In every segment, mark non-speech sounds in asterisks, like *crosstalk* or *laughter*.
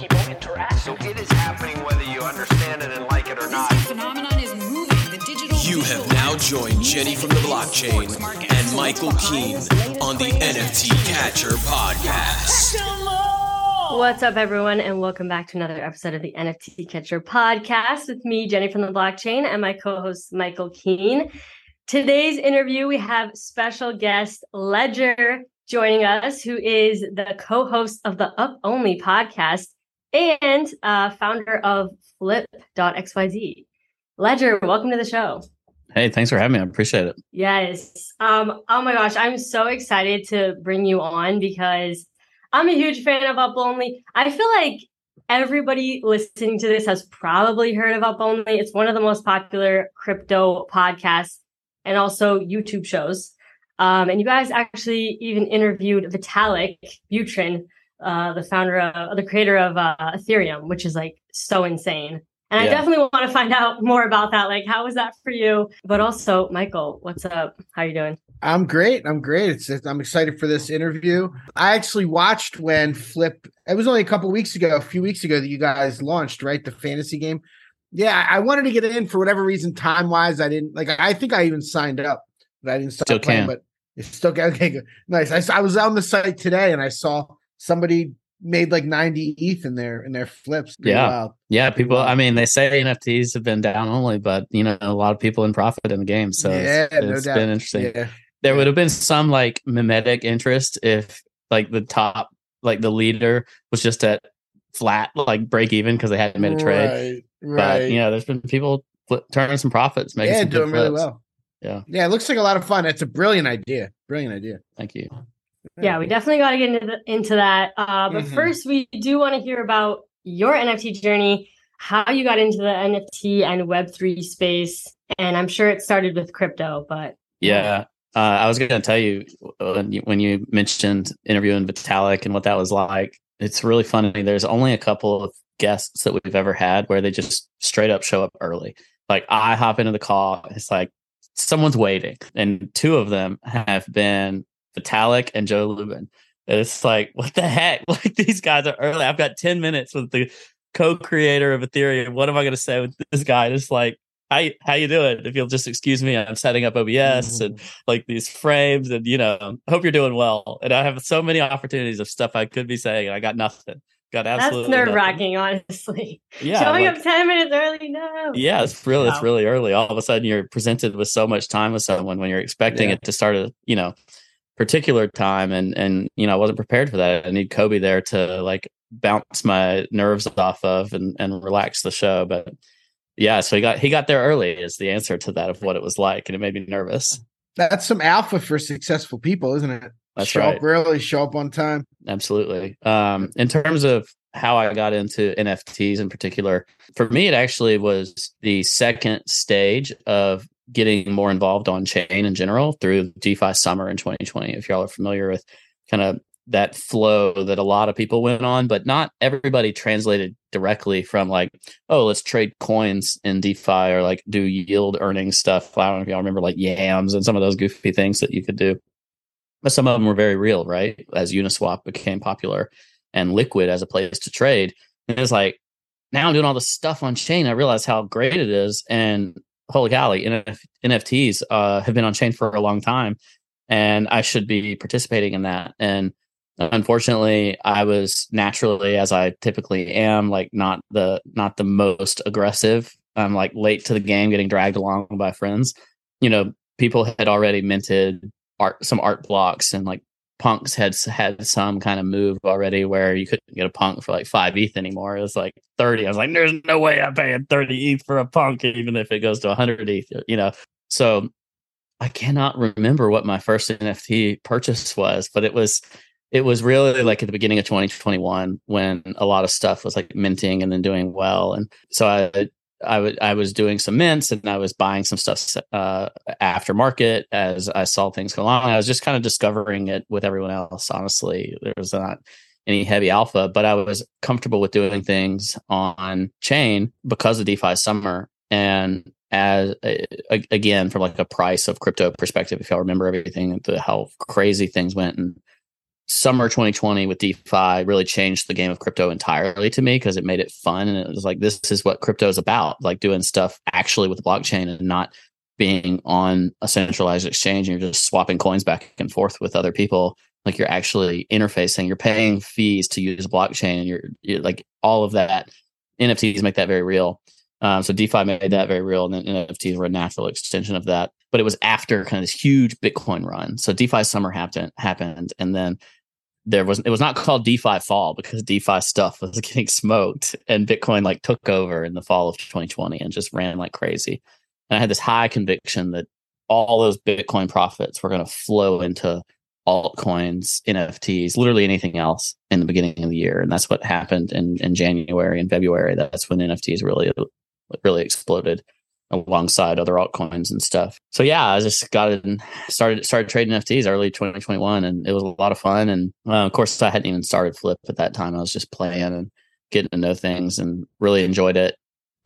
people interact. So it is happening whether you understand it and like it or not. phenomenon is moving. The digital You have now joined Jenny from the blockchain and Michael Keene on the NFT Catcher podcast. What's up, everyone, and welcome back to another episode of the NFT Catcher podcast with me, Jenny from the blockchain, and my co host, Michael Keene. Today's interview, we have special guest Ledger joining us, who is the co host of the Up Only podcast and uh, founder of Flip.xyz. Ledger, welcome to the show. Hey, thanks for having me. I appreciate it. Yes. Um, oh my gosh, I'm so excited to bring you on because I'm a huge fan of Up Only. I feel like everybody listening to this has probably heard of Up Only. It's one of the most popular crypto podcasts and also YouTube shows. Um, and you guys actually even interviewed Vitalik Buterin, uh, the founder of the creator of uh, Ethereum, which is like so insane. And I definitely want to find out more about that. Like, how was that for you? But also, Michael, what's up? How are you doing? I'm great. I'm great. It's, it's- I'm excited for this interview. I actually watched when Flip. It was only a couple weeks ago, a few weeks ago that you guys launched, right? The fantasy game. Yeah, I I wanted to get it in for whatever reason, time wise. I didn't like. I think I even signed up, but I didn't start Still playing. can. But it's still okay. Good. Nice. I, I was on the site today and I saw somebody made like 90 ETH in their in their flips. Pretty Yeah. wild. Yeah, people. I mean, they say NFTs have been down only, but you know, a lot of people in profit in the game. So yeah, it's, no it's doubt. been interesting. Yeah. There would have been some like mimetic interest if like the top, like the leader was just at flat, like break even because they hadn't made a trade. Right. But right. you know, there's been people flip, turning some profits, making yeah, some good doing really flips. well. Yeah. Yeah, it looks like a lot of fun. It's a brilliant idea. Brilliant idea. Thank you. Yeah, we definitely got to get into, the, into that. Uh, but Mhm. first, we do want to hear about your NFT journey, how you got into the NFT and Web3 space. And I'm sure it started with crypto, but Yeah. Uh, I was going to tell you when, you when you mentioned interviewing Vitalik and what that was like. It's really funny. There's only a couple of guests that we've ever had where they just straight up show up early. Like I hop into the call, it's like someone's waiting, and two of them have been Vitalik and Joe Lubin. And it's like, *laughs* what the heck? *laughs* Like these guys are early. I've got ten minutes with the co-creator of Ethereum. What am I going to say with this guy? And It's like, how how you doing? If you'll just excuse me, I'm setting up OBS mm-hmm. and like these frames, and you know, hope you're doing well. And I have so many opportunities of stuff I could be saying, and I got nothing. Got that's absolutely nerve nothing. wracking, honestly. *laughs* Yeah, Showing like- up 10 minutes early, no. yeah, it's really it's really early. All of a sudden, you're presented with so much time with someone when you're expecting Yeah. it to start a you know particular time, and and you know I wasn't prepared for that. I need Cobie there to like bounce my nerves off of and and relax the show. But yeah, so he got he got there early is the answer to that of what it was like, and it made me nervous. That's some alpha for successful people, isn't it? That's show right. up early, show up on time. Absolutely. Um, in terms of how I got into NFTs in particular, for me, it actually was the second stage of getting more involved on chain in general through DeFi Summer in 2020. If y'all are familiar with kind of that flow that a lot of people went on, but not everybody translated directly from like, oh, let's trade coins in DeFi or like do yield earning stuff. I don't know if y'all remember like yams and some of those goofy things that you could do but some of them were very real, right? As Uniswap became popular and liquid as a place to trade. And it's like, now I'm doing all this stuff on chain. I realize how great it is. And holy golly, NF- NFTs uh, have been on chain for a long time. And I should be participating in that. And unfortunately, I was naturally, as I typically am, like not the not the most aggressive. I'm like late to the game, getting dragged along by friends. You know, people had already minted art some art blocks and like punks had had some kind of move already where you couldn't get a punk for like five ETH anymore. It was like 30. I was like, there's no way I'm paying 30 ETH for a punk, even if it goes to 100 ETH, you know? So I cannot remember what my first NFT purchase was, but it was it was really like at the beginning of 2021 when a lot of stuff was like minting and then doing well. And so I I was doing some mints and I was buying some stuff uh, aftermarket as I saw things go along. I was just kind of discovering it with everyone else. Honestly, there was not any heavy alpha, but I was comfortable with doing things on chain because of DeFi Summer. And as again, from like a price of crypto perspective, if y'all remember everything, the how crazy things went and summer 2020 with DeFi really changed the game of crypto entirely to me because it made it fun and it was like this is what crypto is about, like doing stuff actually with blockchain and not being on a centralized exchange and you're just swapping coins back and forth with other people. Like you're actually interfacing, you're paying fees to use blockchain, and you're, you're like all of that. NFTs make that very real. Um, so DeFi made that very real, and then NFTs were a natural extension of that. But it was after kind of this huge Bitcoin run. So DeFi summer happened, happened, and then there was it was not called DeFi fall because DeFi stuff was *laughs* getting smoked and Bitcoin like took over in the fall of 2020 and just ran like crazy. And I had this high conviction that all those Bitcoin profits were going to flow into altcoins, NFTs, literally anything else in the beginning of the year. And that's what happened in, in January and February. That's when NFTs really, really exploded alongside other altcoins and stuff. So yeah, I just got it and started started trading NFTs early 2021, and it was a lot of fun. And uh, of course, I hadn't even started Flip at that time. I was just playing and getting to know things, and really enjoyed it.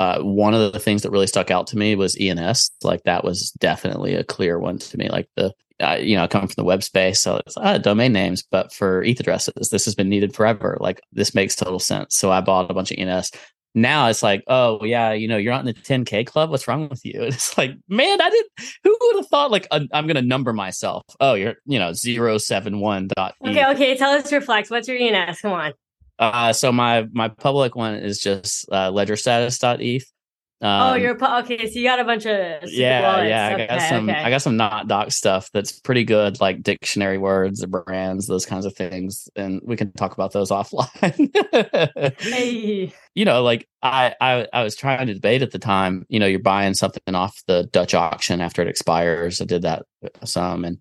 Uh, one of the things that really stuck out to me was ENS. Like that was definitely a clear one to me. Like the you know, I come from the web space, so it's uh, domain names, but for ETH addresses, this has been needed forever. Like this makes total sense. So I bought a bunch of ENS now it's like, oh yeah, you know, you're not in the 10k club. What's wrong with you? And *laughs* it's like, man, I didn't. Who would have thought like i am going to number myself? Oh, you're you know zero seven one dot. Okay, okay. Tell us your flex. What's your ENS? Come on. Uh, so my my public one is just uh, ledger um, oh, you're okay. So you got a bunch of yeah, yeah. I okay, got some. Okay. I got some not doc stuff that's pretty good, like dictionary words, or brands, those kinds of things, and we can talk about those *laughs* offline. hey. You know, like I, I, I was trying to debate at the time. You know, you're buying something off the Dutch auction after it expires. I did that some, and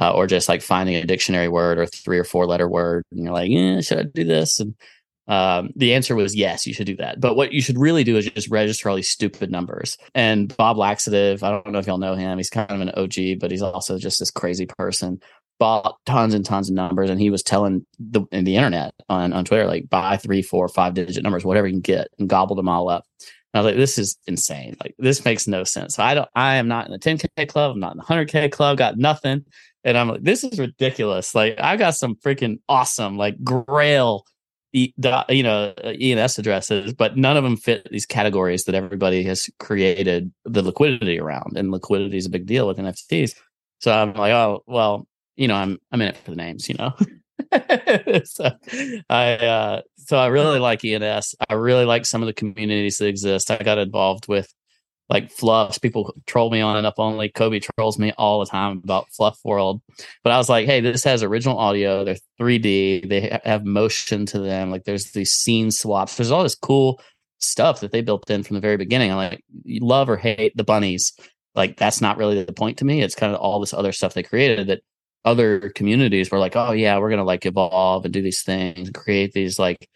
uh, or just like finding a dictionary word or three or four letter word, and you're like, yeah, should I do this? And um, the answer was yes, you should do that. But what you should really do is just register all these stupid numbers. And Bob Laxative, I don't know if y'all know him. He's kind of an OG, but he's also just this crazy person. Bought tons and tons of numbers, and he was telling the in the internet on on Twitter like buy three, four, five digit numbers, whatever you can get, and gobbled them all up. And I was like, this is insane. Like this makes no sense. So I don't. I am not in the 10k club. I'm not in the 100k club. Got nothing. And I'm like, this is ridiculous. Like I got some freaking awesome like Grail you know ENS addresses, but none of them fit these categories that everybody has created the liquidity around, and liquidity is a big deal with NFTs. So I'm like, oh well, you know, I'm I'm in it for the names, you know. *laughs* so I uh, so I really like ENS. I really like some of the communities that exist. I got involved with like fluffs. People troll me on and up only. Cobie trolls me all the time about Fluff World. But I was like, hey, this has original audio. They're 3D. They have motion to them. Like there's these scene swaps. There's all this cool stuff that they built in from the very beginning. I'm like, you love or hate the bunnies. Like that's not really the point to me. It's kind of all this other stuff they created that other communities were like, oh yeah, we're gonna like evolve and do these things, create these like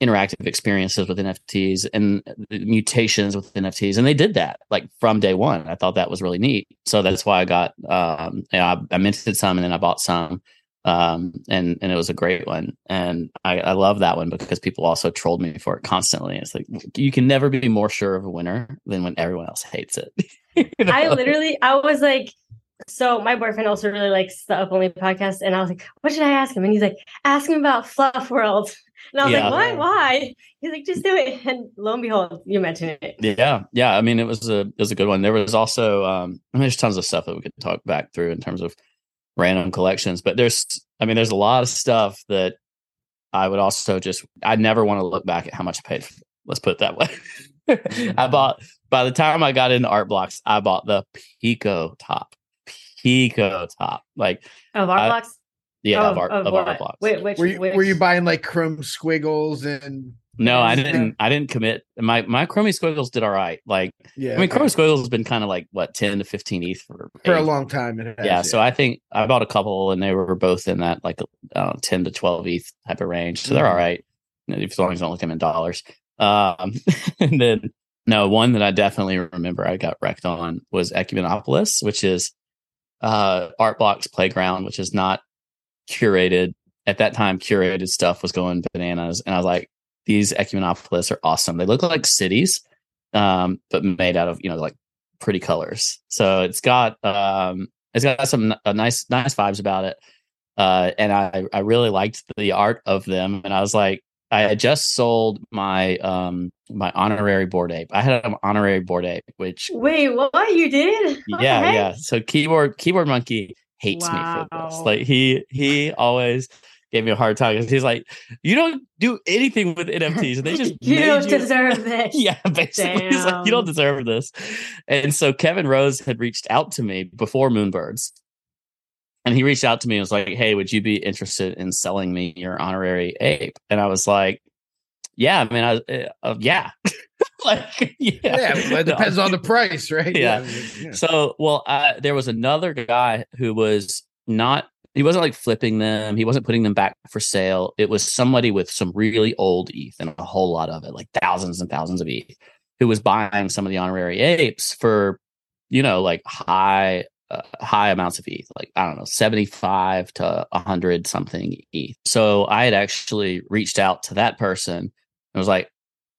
interactive experiences with NFTs and mutations with NFTs. And they did that like from day one. I thought that was really neat. So that's why I got, um, you know, I, I minted some and then I bought some. Um, and, and it was a great one. And I, I love that one because people also trolled me for it constantly. It's like, you can never be more sure of a winner than when everyone else hates it. *laughs* you know? I literally, I was like, so my boyfriend also really likes the Up Only podcast, and I was like, "What should I ask him?" And he's like, "Ask him about Fluff World." And I was yeah. like, why? Why? He's like, just do it. And lo and behold, you mentioned it. Yeah. Yeah. I mean, it was a it was a good one. There was also um I mean there's tons of stuff that we could talk back through in terms of random collections, but there's I mean, there's a lot of stuff that I would also just I never want to look back at how much I paid for. Let's put it that way. *laughs* I bought by the time I got into art blocks, I bought the Pico top. Pico top. Like of art blocks? Yeah, of, of, art, of, of art blocks. Wait, which, were you which? were you buying like chromie squiggles and? No, I didn't. I didn't commit. My my chromie squiggles did all right. Like, yeah, I mean, okay. chromie squiggles has been kind of like what ten to fifteen ETH for for a long time. Has, yeah, yeah, so I think I bought a couple, and they were both in that like uh, ten to twelve ETH type of range. So they're all right as long as I don't look them in dollars. Um, *laughs* and then No, one that I definitely remember I got wrecked on was Ecumenopolis, which is uh Art Block's playground, which is not curated. At that time, curated stuff was going bananas. And I was like, these Ecumenopolis are awesome. They look like cities, um, but made out of, you know, like pretty colors. So it's got um it's got some uh, nice nice vibes about it. Uh and I I really liked the art of them. And I was like, I had just sold my um my honorary Bored Ape. I had an honorary Bored Ape, which Wait, what you did? *laughs* Yeah, yeah. So keyboard keyboard monkey hates me for this. Like he he always gave me a hard time 'cause he's like, you don't do anything with NFTs, and they just *laughs* You don't deserve *laughs* this. yeah, basically, he's like, you don't deserve this. And so Kevin Rose had reached out to me before Moonbirds. And he reached out to me and was like, Hey, would you be interested in selling me your honorary ape? And I was like, Yeah, I mean, I, uh, uh, yeah. *laughs* *laughs* like, yeah. Yeah, well, it No. depends on the price, right? Yeah. yeah. So, well, uh, there was another guy who was not, he wasn't like flipping them. He wasn't putting them back for sale. It was somebody with some really old ETH and a whole lot of it, like thousands and thousands of ETH, who was buying some of the honorary apes for, you know, like high, uh, high amounts of ETH, like, I don't know, 75 to 100 something ETH. So I had actually reached out to that person and was like,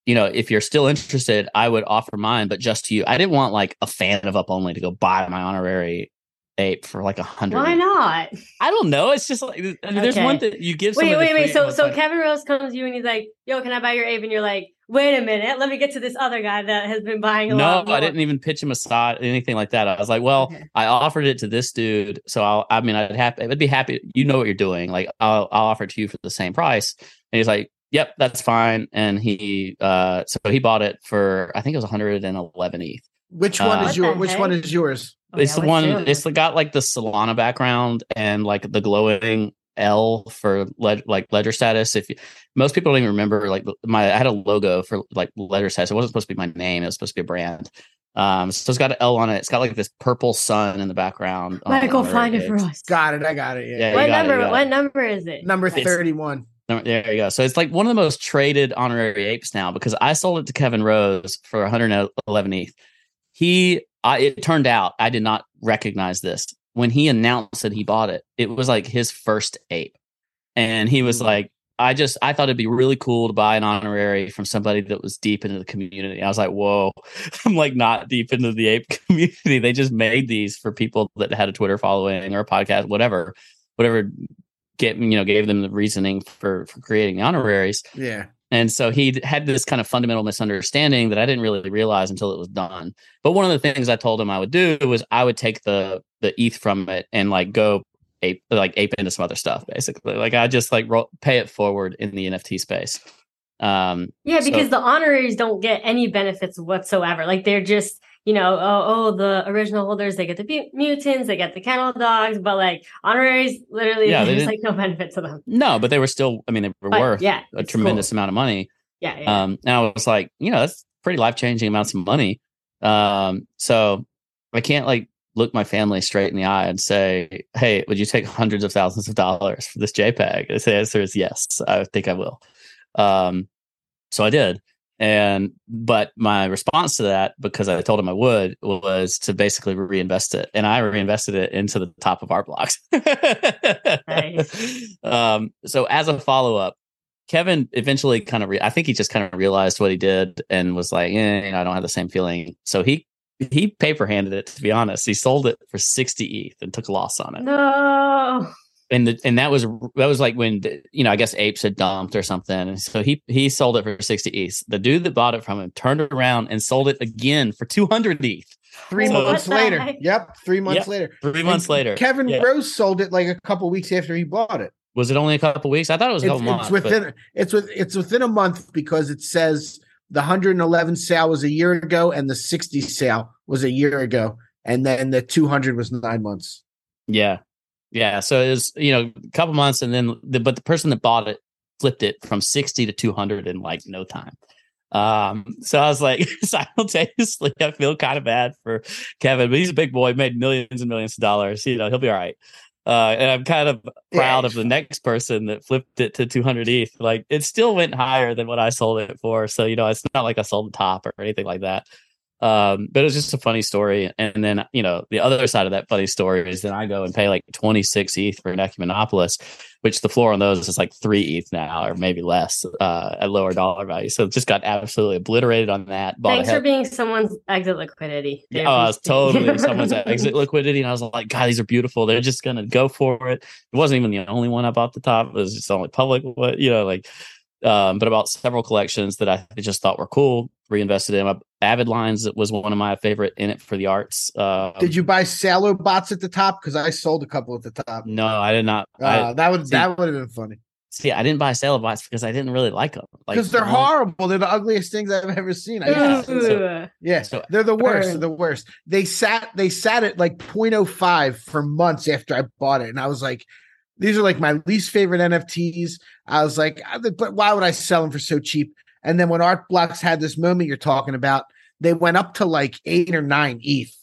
you know, if you're still interested, I would offer mine, but just to you. I didn't want like a fan of Up Only to go buy my honorary ape for like a hundred. Why not? I don't know. It's just like I mean, there's Okay. one that you give. Wait, wait, wait. So, so like- Kevin Rose comes to you and he's like, "Yo, can I buy your ape?" And you're like, "Wait a minute, let me get to this other guy that has been buying a no, lot." I didn't even pitch him a side, anything like that. I was like, well, Okay. I offered it to this dude, so I'll, I mean, I'd have, I'd be happy. You know what you're doing. Like, I'll, I'll offer it to you for the same price. And he's like, yep, that's fine. And he, uh, so he bought it for, I think it was 111 ETH. Which one Uh, is What your the which one is yours? Oh, it's yeah, the one. yours? It's got like the Solana background and like the glowing L for led, like ledger status. If you, most people don't even remember, like my I had a logo for like ledger status. It wasn't supposed to be my name. It was supposed to be a brand. Um, so it's got an L on it. It's got like this purple sun in the background. on Michael, the find it for us. Got it. I got it. Yeah. Yeah, What got it, number? what it. number is it? Number Like, thirty-one. There you go. So it's like one of the most traded honorary apes now because I sold it to Kevin Rose for 111 ETH. He, I, it turned out I did not recognize this when he announced that he bought it. It was like his first ape, and he was Mm. like, "I just, I thought it'd be really cool to buy an honorary from somebody that was deep into the community." I was like, "Whoa, *laughs* I'm like not deep into the ape *laughs* community. They just made these for people that had a Twitter following or a podcast, whatever, whatever." Get you know, gave them the reasoning for for creating the honoraries. Yeah. And so he had this kind of fundamental misunderstanding that I didn't really realize until it was done. But one of the things I told him I would do was I would take the the ETH from it and like go ape like ape into some other stuff, basically. Like I just like ro- pay it forward in the NFT space. Um, Yeah, So- because the honoraries don't get any benefits whatsoever. Like they're just, you know, oh, oh the original holders they get the mutants, they get the kennel dogs, but like honoraries, literally, Yeah, *laughs* there's like no benefit to them. no, but they were still. I mean, they were But, worth yeah, a tremendous cool. amount of money. Yeah, yeah. Um, and I was like, you know, that's pretty life changing amounts of money. Um, so I can't like look my family straight in the eye and say, Hey, would you take hundreds of thousands of dollars for this JPEG? The answer is yes, I think I will. Um, so I did. And but my response to that, because I told him I would, was to basically reinvest it. And I reinvested it into the top of our blocks. Nice. *laughs* um, so as a follow-up, Kevin eventually kind of, re- I think he just kind of realized what he did and was like, eh, you know, I don't have the same feeling. So he he paper handed it. To be honest, he sold it for sixty ETH and took a loss on it. no. And the, and that was that was like when the- you know I guess apes had dumped or something. And so he he sold it for sixty ETH. The dude that bought it from him turned around and sold it again for two hundred ETH. Three So- months later. heck? Yep. Three months Yep, later. Three And months later, Kevin Yeah. Rose sold it like a couple weeks after he bought it. was it only a couple weeks? I thought it was a It's, couple months. it's but- within it's with it's within a month because it says the 111 sale was a year ago and the 60 sale was a year ago and then the 200 was nine months. Yeah. Yeah. So it was, you know, a couple months and then the but the person that bought it flipped it from 60 to 200 in like no time. Um, so I was like *laughs* simultaneously, I feel kind of bad for Kevin, but he's a big boy, made millions and millions of dollars. You know, he'll be all right. Uh, and I'm kind of proud Yeah. of the next person that flipped it to 200 ETH. Like it still went higher than what I sold it for. So, you know, it's not like I sold the top or anything like that. Um, but it was just a funny story. And then, you know, the other side of that funny story is then I go and pay like 26 ETH for an Ecumenopolis, which the floor on those is like three ETH now, or maybe less, uh, at lower dollar value. So it just got absolutely obliterated on that. Thanks for being someone's exit liquidity. yeah, oh, I was totally *laughs* someone's exit liquidity, and I was like, God, these are beautiful. They're just gonna go for it. It wasn't even the only one I bought the top. It was just the only public, what you know, like. Um, but about several collections that I just thought were cool, reinvested in. Avid Lines was one of my favorite in it for the arts. Um, Did you buy Salo bots at the top? Because I sold a couple at the top. No, I did not. Uh, I, that would see- that would have been funny. see, I didn't buy sale bots because I didn't really like them. Like Because they're the horrible. They're the ugliest things I've ever seen. I Yeah, so- Yeah, So- they're the worst. They're the worst. They sat they sat at like 0.05 for months after I bought it, and I was like, these are like my least favorite NFTs. I was like, but why would I sell them for so cheap? And then when Art Blocks had this moment you're talking about, they went up to like eight or nine ETH,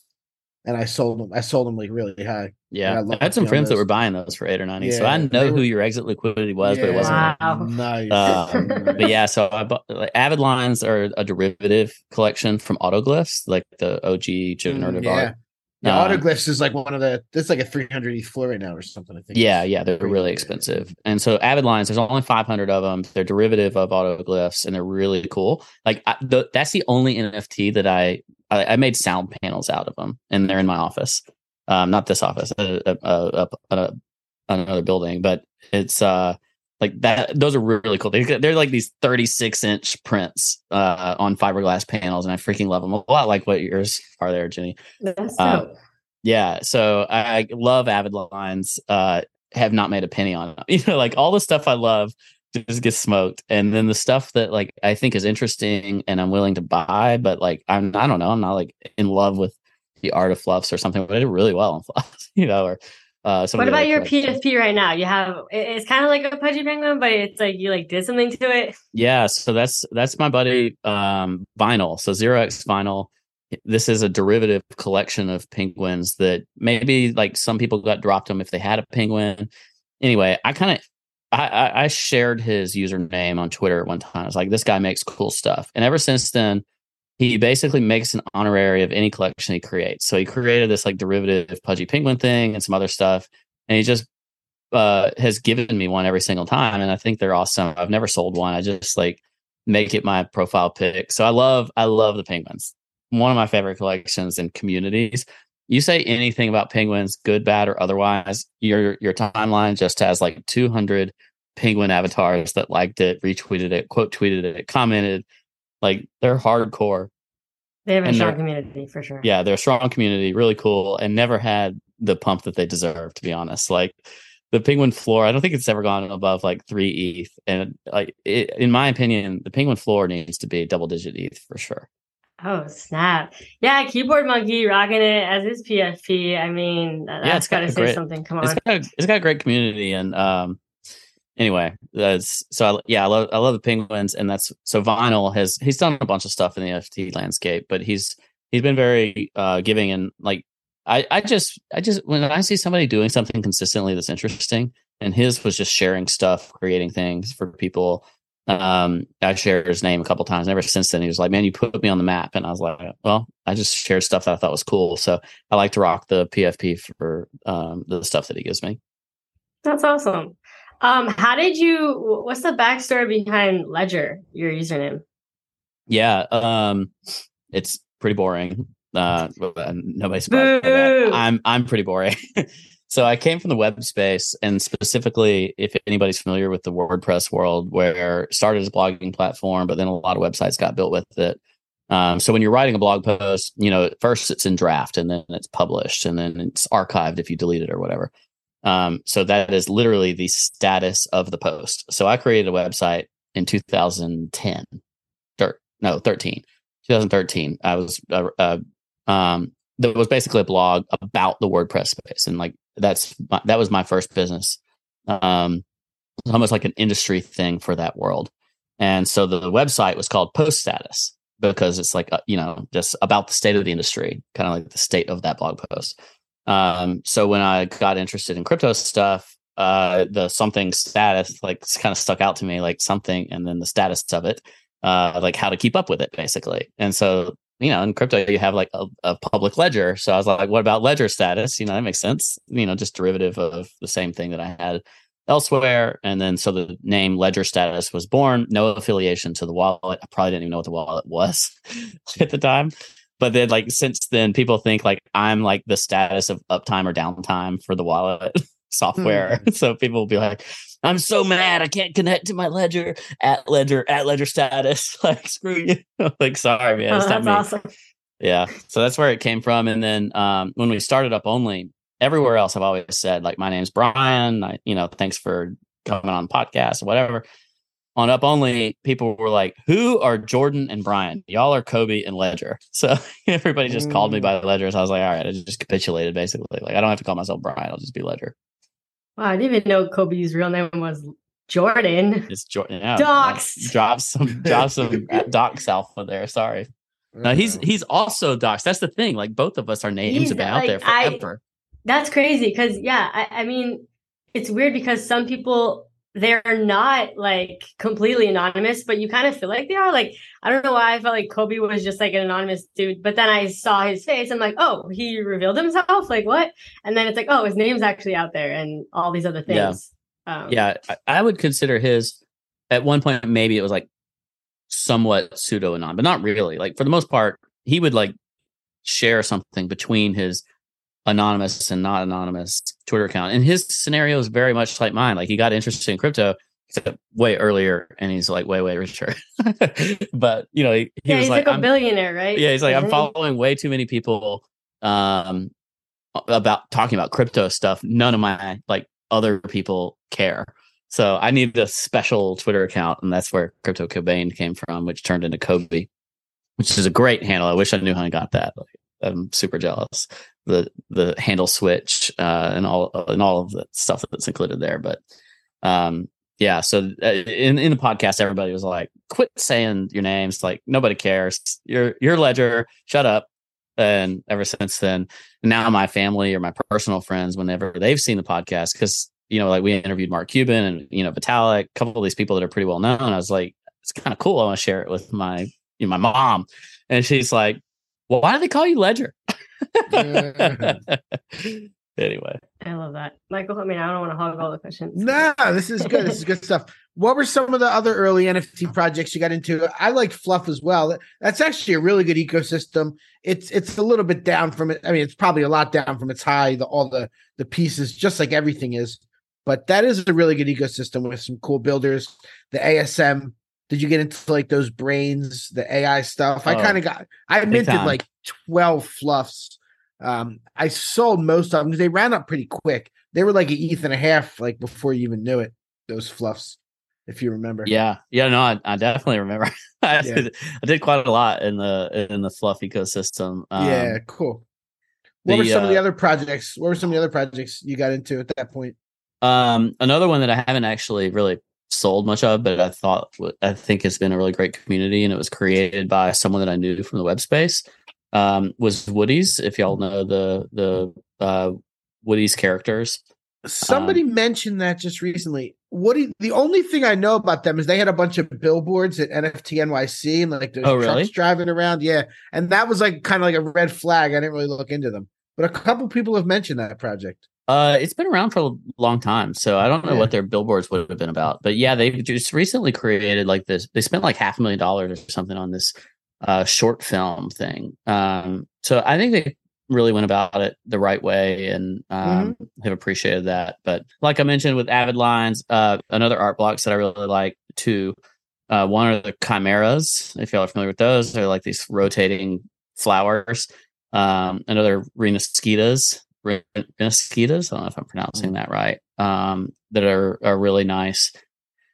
and I sold them. I sold them like really high. Yeah, I I, had some the friends that were buying those for eight or nine. so Yeah, I know they who your exit liquidity was, but it wasn't. Wow. *laughs* nice. Um, but yeah, so I bought like, Avid lines are a derivative collection from Autoglyphs, like the OG generative Mm, yeah. art. Yeah, Um, Autoglyphs is like one of the. That's like a 300 ETH floor right now or something. I think. Yeah, yeah, they're really expensive. And so Avid lines, there's only 500 of them. They're derivative of autoglyphs, and they're really cool. Like I, the, that's the only NFT that I, I I made sound panels out of them, and they're in my office. Um, not this office, another building, but it's uh like that. Those are really cool. They, they're like these 36 inch prints uh on fiberglass panels, and I freaking love them a lot. Like what yours are there, Jenny. Uh. Yeah, so I, I love Avid Lines. Uh, have not made a penny on it. *laughs* You know, like all the stuff I love just gets smoked, and then the stuff that like I think is interesting and I'm willing to buy, but like I'm I don't know, I'm not like in love with the art of fluffs or something. But I did really well in *laughs* fluffs, you know. Or uh, What about your collections. PFP right now? You have it's kind of like a pudgy penguin, but it's like you like did something to it. Yeah, so that's that's my buddy um Vinyl. So Zero X Vinyl. This is a derivative collection of penguins that maybe like some people got dropped them if they had a penguin. Anyway, I kind of I, I I shared his username on Twitter at one time. I was like, this guy makes cool stuff, and ever since then, he basically makes an honorary of any collection he creates. So he created this like derivative pudgy penguin thing and some other stuff, and he just uh has given me one every single time and i think they're awesome i've never sold one i just like make it my profile pick. so i love i love the penguins one of my favorite collections and communities you say anything about penguins good bad or otherwise your your timeline just has like 200 penguin avatars that liked it retweeted it quote tweeted it commented like they're hardcore They have a And strong community for sure. yeah, they're a strong community, really cool, and never had the pump that they deserve. To be honest, like the penguin floor, I don't think it's ever gone above like three ETH, and like it, in my opinion, the penguin floor needs to be double digit ETH for sure. Oh snap! Yeah, keyboard monkey rocking it as his PFP. I mean, Yeah, that's it's got to say great- something. Come It's on. got a, it's got a great community, and um, anyway, that's so I, yeah, I love I love the penguins, and that's so Vinyl has he's done a bunch of stuff in the NFT landscape, but he's he's been very uh giving and like I I just I just when I see somebody doing something consistently that's interesting, and his was just sharing stuff, creating things for people. Um, I shared his name a couple times. And ever since then, he was like, "Man, you put me on the map," and I was like, "Well, I just shared stuff that I thought was cool." So I like to rock the PFP for um the stuff that he gives me. That's awesome. Um, how did you? What's the backstory behind Ledger? Your username. Yeah, um, it's pretty boring. Uh, uh, nobody's surprised by that. I'm I'm pretty boring. *laughs* so I came from the web space, and specifically, if anybody's familiar with the WordPress world, where started as a blogging platform, but then a lot of websites got built with it. Um, so when you're writing a blog post, you know, first it's in draft, and then it's published, and then it's archived if you delete it or whatever. Um, so that is literally the status of the post. So I created a website in 2010, Thir- no, 13, 2013. I was, uh, uh, um, that was basically a blog about the WordPress space. And like, that's, my, that was my first business. Um, almost like an industry thing for that world. And so the, the website was called post status because it's like, uh, you know, just about the state of the industry, kind of like the state of that blog post. Um, so when I got interested in crypto stuff, uh, the something status like kind of stuck out to me, like something, and then the status of it, uh, like how to keep up with it, basically. And so you know, in crypto, you have like a, a, public ledger. So I was like, what about ledger status? You know, that makes sense. You know, just derivative of the same thing that I had elsewhere. And then so the name ledger status was born, no affiliation to the wallet. I probably didn't even know what the wallet was *laughs* at the time. But then like since then, people think like I'm like the status of uptime or downtime for the wallet *laughs* software. Hmm. *laughs* so people will be like, I'm so mad I can't connect to my ledger at ledger at ledger status. *laughs* like screw you. like sorry, man. Oh, that's awesome. Yeah. So that's where it came from. And then um, when we started up only, everywhere else I've always said, like, my name's Brian. I, you know, thanks for coming on podcast or whatever. On up only, people were like, Who are Jordan and Brian? Y'all are Cobie and Ledger. *laughs* So everybody just mm. called me by Ledger. So I was like, all right, I just capitulated basically. Like I don't have to call myself Brian, I'll just be Ledger. Wow, I didn't even know Cobie's real name was Jordan. It's Jordan. Yeah, Docs. Drop some drop some *laughs* Docs alpha there. Sorry. No, he's he's also Docs. That's the thing. Like both of us, our names he's, have been like, out there forever. I, that's crazy because yeah, I, I mean, it's weird because some people they're not like completely anonymous, but you kind of feel like they are. Like, I don't know why I felt like Cobie was just like an anonymous dude, but then I saw his face. I'm like, oh, he revealed himself. Like, what? And then it's like, oh, his name's actually out there and all these other things. Yeah, um, yeah I, I would consider his at one point, maybe it was like somewhat pseudo anon, but not really. Like, for the most part, he would like share something between his anonymous and not anonymous Twitter account. And his scenario is very much like mine. Like he got interested in crypto way earlier and he's like way, way richer. *laughs* but you know, he, he yeah, was he's like, like a billionaire, right? Yeah, he's like, I'm following way too many people um about talking about crypto stuff. None of my like other people care. So I needed a special Twitter account, and that's where Crypto Cobain came from, which turned into Cobie, which is a great handle. I wish I knew how I got that. Like, I'm super jealous the the handle switch uh, and all and all of the stuff that's included there. But um, yeah, so uh, in in the podcast, everybody was like, "Quit saying your names. Like nobody cares. Your your ledger. Shut up." And ever since then, now my family or my personal friends, whenever they've seen the podcast, because you know, like we interviewed Mark Cuban and you know Vitalik, a couple of these people that are pretty well known. I was like, it's kind of cool. I want to share it with my you know, my mom, and she's like, well, why do they call you Ledger? *laughs* *laughs* anyway. I love that. Michael, I mean, I don't want to hog all the questions. Nah, this is good. this is good stuff. What were some of the other early NFT projects you got into? I like Fluff as well. That's actually a really good ecosystem. It's it's a little bit down from it. I mean, it's probably a lot down from its high, the all the the pieces, just like everything is. But that is a really good ecosystem with some cool builders. The ASM did you get into like those brains, the AI stuff? I oh, kind of got. I minted time. like twelve fluffs. Um, I sold most of them because they ran up pretty quick. They were like an ETH and a half, like before you even knew it. Those fluffs, if you remember. Yeah, yeah, no, I, I definitely remember. *laughs* I, yeah. did, I did quite a lot in the in the fluff ecosystem. Um, yeah, cool. What the, were some uh, of the uh, other projects? What were some of the other projects you got into at that point? Um, another one that I haven't actually really sold much of, but I thought I think it's been a really great community, and it was created by someone that I knew from the web space. Um, was Woodies, if y'all know the the uh, Woodies characters. Somebody um, mentioned that just recently. Woody, the only thing I know about them is they had a bunch of billboards at NFT NYC and like those oh, trucks really? driving around. Yeah, and that was like kind of like a red flag. I didn't really look into them, but a couple people have mentioned that project. Uh, it's been around for a long time, so I don't know yeah. what their billboards would have been about. But yeah, they've just recently created like this. They spent like half a million dollars or something on this uh, short film thing. Um, so I think they really went about it the right way and um, mm-hmm. have appreciated that. But like I mentioned with Avid Lines, uh, another art blocks that I really like too. Uh, one are the chimeras. If y'all are familiar with those, they're like these rotating flowers. Um, another Renascitas Mesquitas. I don't know if I'm pronouncing mm. that right. Um, that are are really nice.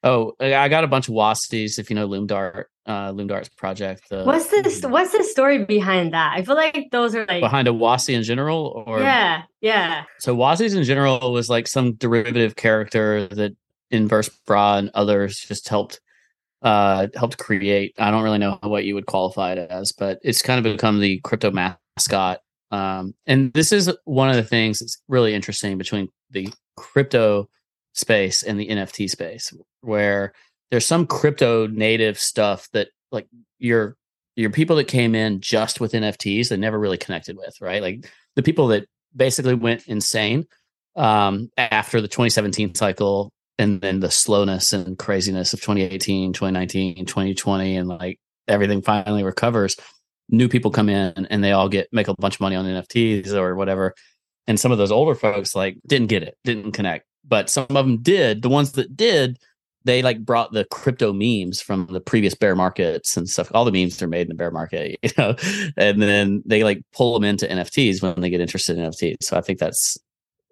Oh, I got a bunch of Wassies. If you know Loomdart, uh, Loomdart's project. What's this? What's the story behind that? I feel like those are like behind a Wassie in general, or yeah, yeah. So Wassies in general was like some derivative character that Inverse Bra and others just helped uh helped create. I don't really know what you would qualify it as, but it's kind of become the crypto mascot Um, and this is one of the things that's really interesting between the crypto space and the NFT space, where there's some crypto native stuff that like your your people that came in just with NFTs that never really connected with, right? Like the people that basically went insane um, after the 2017 cycle and then the slowness and craziness of 2018 2019 2020 and like everything finally recovers new people come in and they all get make a bunch of money on nfts or whatever. And some of those older folks like didn't get it didn't connect. But some of them did. The ones that did they like brought the crypto memes from the previous bear markets and stuff. All the memes are made in the bear market *laughs* you know? And then they like pull them into nfts when they get interested in nfts so i think that's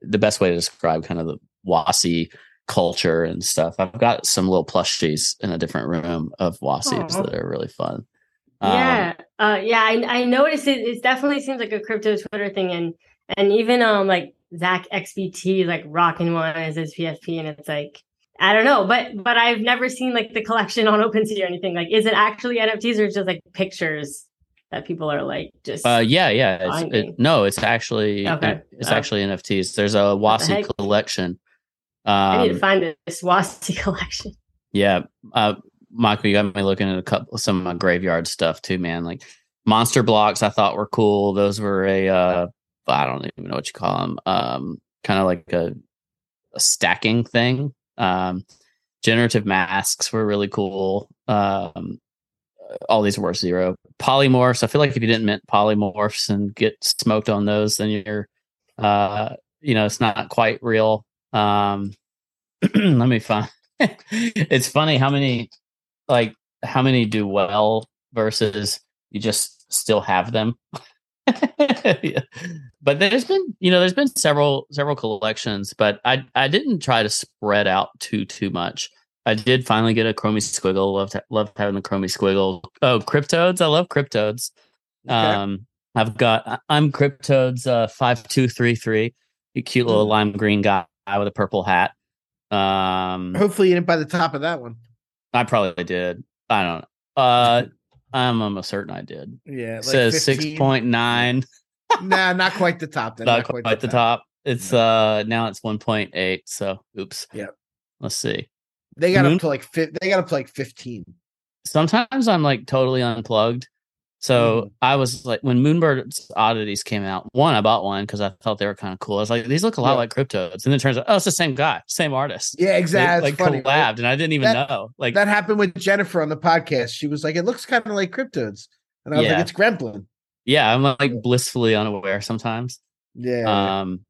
the best way to describe kind of the wassie culture and stuff. I've got some little plushies in a different room of Wassies that are really fun. Yeah, um, uh, yeah, I, I noticed it. It definitely seems like a crypto Twitter thing, and and even um like ZachXBT like rocking one as his PFP, and it's like I don't know, but but I've never seen like the collection on *laughs* OpenSea or anything. Like, is it actually NFTs or just like pictures that people are like just? Uh, yeah, yeah. It's, it, no, it's actually okay. It's oh. actually NFTs. There's a Wassie collection um, I need to um, find this Wassie *laughs* collection. Yeah, uh, Michael, you got me looking at a couple some of my graveyard stuff too, man. Like monster blocks, I thought were cool. Those were a uh, I don't even know what you call them. Um, kind of like a, a stacking thing. Um, generative masks were really cool. Um, all these were zero polymorphs. I feel like if you didn't mint polymorphs and get smoked on those, then you're, uh, you know, it's not quite real. Um, *clears throat* let me find. *laughs* it's funny how many, like, how many do well versus you just still have them. *laughs* yeah. But there's been, you know, there's been several several collections, but I I didn't try to spread out too too much. I did finally get a Chromie Squiggle. Loved loved having the Chromie Squiggle. Oh, Cryptoadz! I love Cryptoadz. Okay. Um, I've got I'm Cryptoadz uh, five two three three. Cute little mm. lime green guy guy with a purple hat. Um, Hopefully, you didn't buy the top of that one. I probably did. I don't know. Uh, *laughs* I'm almost certain I did. Yeah, like says six point nine. nah, not *laughs* quite the top. Then. Not, not quite, quite the, top. top. It's no. uh now it's one point eight. So oops. Yeah. Let's see. They got Moon- up to like fi- they got up to like fifteen. Sometimes I'm like totally unplugged so mm. I was like, when Moonbird's Oddities came out, one, I bought one because I thought they were kind of cool. I was like, these look a lot yeah. like Cryptoadz. And then it turns out, oh, it's the same guy, same artist. Yeah, exactly. They, like funny, collabed, right? and I didn't even that, know. Like that happened with Jennifer on the podcast. She was like, it looks kind of like Cryptoadz. And I was yeah. like, it's Gremplin. Yeah, I'm like blissfully unaware sometimes. Yeah. Um,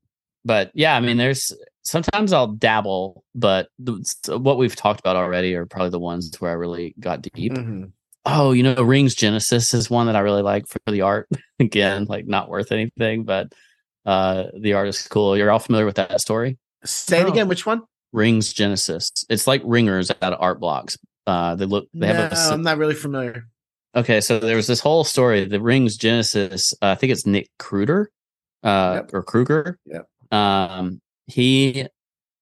but yeah, I mean, there's sometimes I'll dabble, but the, what we've talked about already are probably the ones where I really got deep. Mm-hmm oh, you know, Rings Genesis is one that I really like for the art. *laughs* Again, like not worth anything, but uh the art is cool. You're all familiar with that story? Say it oh. again. Which one? Rings Genesis. It's like ringers out of art blocks. Uh they look they no, have a I'm not really familiar. Okay, so there was this whole story, the Rings Genesis, uh, I think it's Nick Kruger, uh yep. or Kruger. Yeah. Um he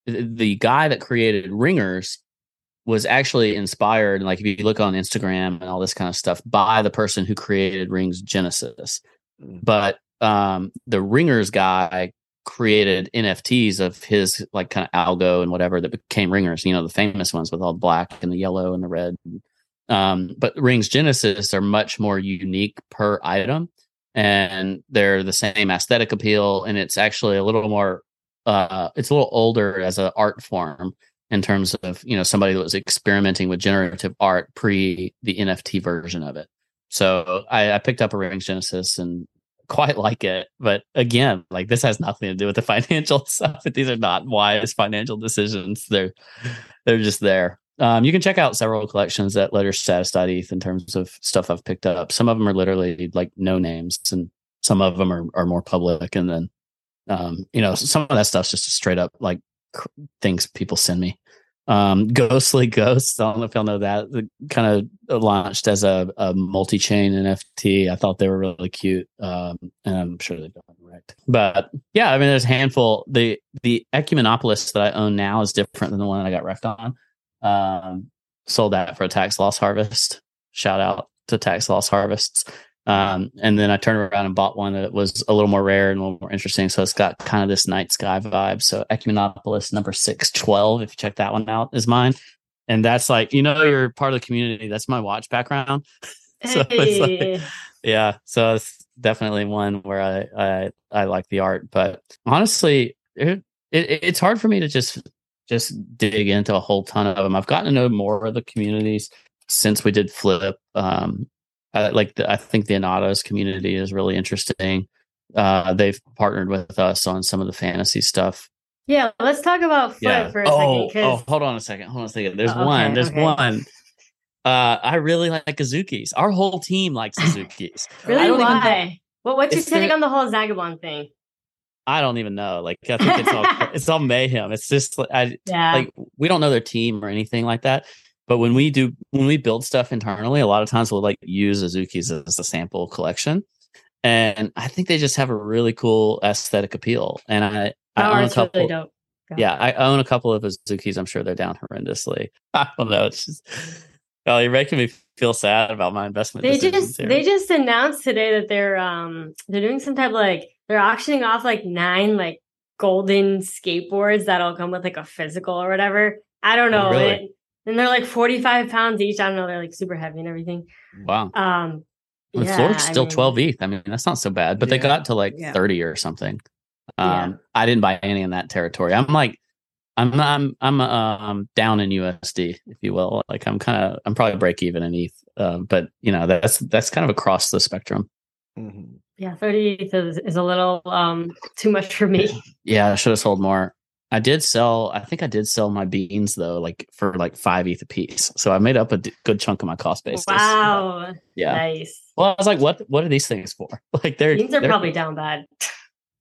the guy that created ringers was actually inspired like if you look on instagram and all this kind of stuff by the person who created rings genesis. Mm. but um the ringers guy created nfts of his like kind of algo and whatever that became ringers you know the famous ones with all the black and the yellow and the red. Um but rings genesis are much more unique per item and they're the same aesthetic appeal and it's actually a little more uh it's a little older as an art form in terms of you know somebody that was experimenting with generative art pre the NFT version of it. So I, I picked up a Rings Genesis and *laughs* quite like it, but again, like this has nothing to do with the financial *laughs* stuff. These are not wise financial decisions. They're they're just there. Um, you can check out several collections at Ledger Status in terms of stuff I've picked up. Some of them are literally like no names, and some of them are, are more public. And then, um, you know, some of that stuff's just straight up like things people send me. Um, *laughs* Ghostly Ghosts, I don't know if y'all know that, kind of launched as a, a multi chain NFT. I thought they were really cute. Um, and I'm sure they've done right. But yeah, I mean, there's a handful. The the Ecumenopolis that I own now is different than the one that I got wrecked on. Um, sold that for a tax loss harvest. Shout out to tax loss harvests. Um, and then I turned around and bought one that was a little more rare and a little more interesting. So it's got kind of this night sky vibe. So Ecumenopolis number six twelve, if you check that one out, is mine. And that's like, you know, you're part of the community. That's my watch background. *laughs* so it's like, yeah. So it's definitely one where I I, I like the art. But honestly, it, it it's hard for me to just just dig into a whole ton of them. I've gotten to know more of the communities since we did flip. Um, I, like the, I think the Anatos community is really interesting. Uh, they've partnered with us on some of the fantasy stuff. Yeah, let's talk about Flip Yeah. for a Oh, second. oh, hold on a second. Hold on a second. There's Oh, one. okay, There's okay. one. Uh, I really like Azukis. Our whole team likes *laughs* Azukis. I really, don't even why? Well, what's your take on the whole Zagabond thing? I don't even know. Like I *laughs* think it's all it's all mayhem. It's just like I Yeah. like we don't know their team or anything like that. But when we do when we build stuff internally, a lot of times we'll like use Azuki's as a sample collection. And I think they just have a really cool aesthetic appeal. And I, I Oh, own a really couple. Go yeah, I own a couple of Azuki's. I'm sure they're down horrendously. *laughs* I don't know. It's just oh, you're making me feel sad about my investment. They just here. they just announced today that they're um they're doing some type of like they're auctioning off like nine like golden skateboards that'll come with like a physical or whatever. I don't Oh, know. really? And, and they're like 45 pounds each. I don't know, they're like super heavy and everything. wow. Um The yeah, floor's I still mean, 12 ETH. I mean, that's not so bad, but they got to like Yeah. 30 or something. Yeah. Um, I didn't buy any in that territory. I'm like, I'm I'm I'm um down in USD, if you will. Like I'm kind of I'm probably break even in ETH, um, but you know that's that's kind of across the spectrum. Mhm. Yeah, 30 is, is a little um too much for me. Yeah, I should have sold more. I did sell. I think I did sell my beans though, like for like five ETH a piece. So I made up a d- good chunk of my cost basis. Wow. Yeah. Nice. Well, I was like, what What are these things for? *laughs* Like they're Beans are they're- probably down bad.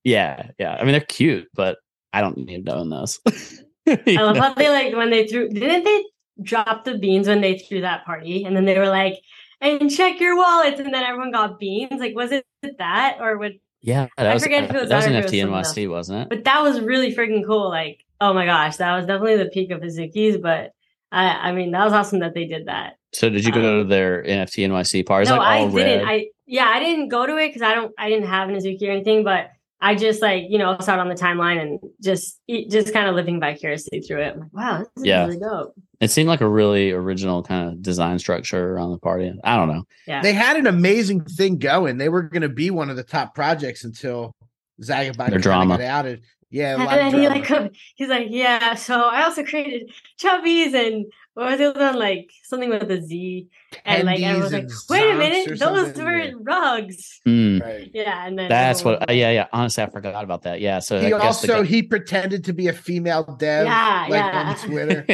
Yeah, yeah. I mean, they're cute, but I don't need to own those. *laughs* I love how they like when they threw didn't they drop the beans when they threw that party and then they were like and check your wallets and then everyone got beans like was it that or would yeah, that I was, forget if it was that was an or was wasn't it? but that was really freaking cool like oh my gosh that was definitely the peak of Azuki's but I I mean that was awesome that they did that So did you go to their NFT NYC party? Um, no like I didn't red. I yeah I didn't go to it because I don't I didn't have an Azuki or anything but I just like you know saw it on the timeline and just just kind of living vicariously through it I'm like wow this is Yeah. really dope It seemed like a really original kind of design structure around the party. I don't know. yeah They had an amazing thing going. They were going to be one of the top projects until Zagabond Their drama. got outed. Yeah, a And lot of then he like *laughs* he's like, yeah. So I also created chubbies and what was the other one? Like something with a Z. And like everyone was like, wait a and Zunks or minute, those were yeah. rugs. Hmm, Right. Yeah, and then that's what. uh, yeah, yeah. Honestly, I forgot about that. Yeah. So He I also the he pretended to be a female dev. Yeah, like yeah. on Twitter.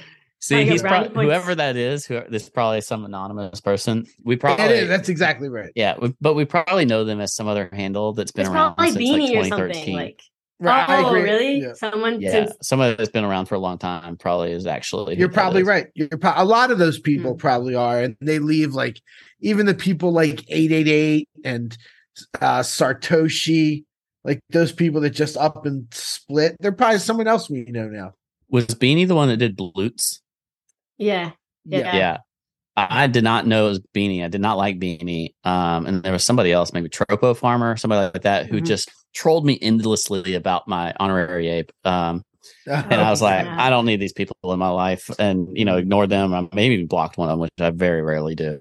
*laughs* *laughs* See, Like he's brownie probably whoever that is. Who this is probably some anonymous person. We probably is. That's exactly right. yeah, we, but we probably know them as some other handle that's been It's around probably since beanie like or something. 2013. Like, Right, I oh, agree. really? Yeah. Someone yeah, since somebody that's been around for a long time probably is actually. You're probably is. right. You're pro- a lot of those people Hmm. probably are, and they leave like even the people like 888 and uh Sartoshi, like those people that just up and split. They're probably someone else we know now. Was Beanie the one that did Bloots? yeah. Yeah. yeah. I I did not know it was Beanie. I did not like Beanie. Um, and there was somebody else, maybe Tropo Farmer, somebody like that, who Mhm. just trolled me endlessly about my honorary ape. Um, and I was like. I don't need these people in my life, and you know, ignored them. I maybe even blocked one of them, which I very rarely do.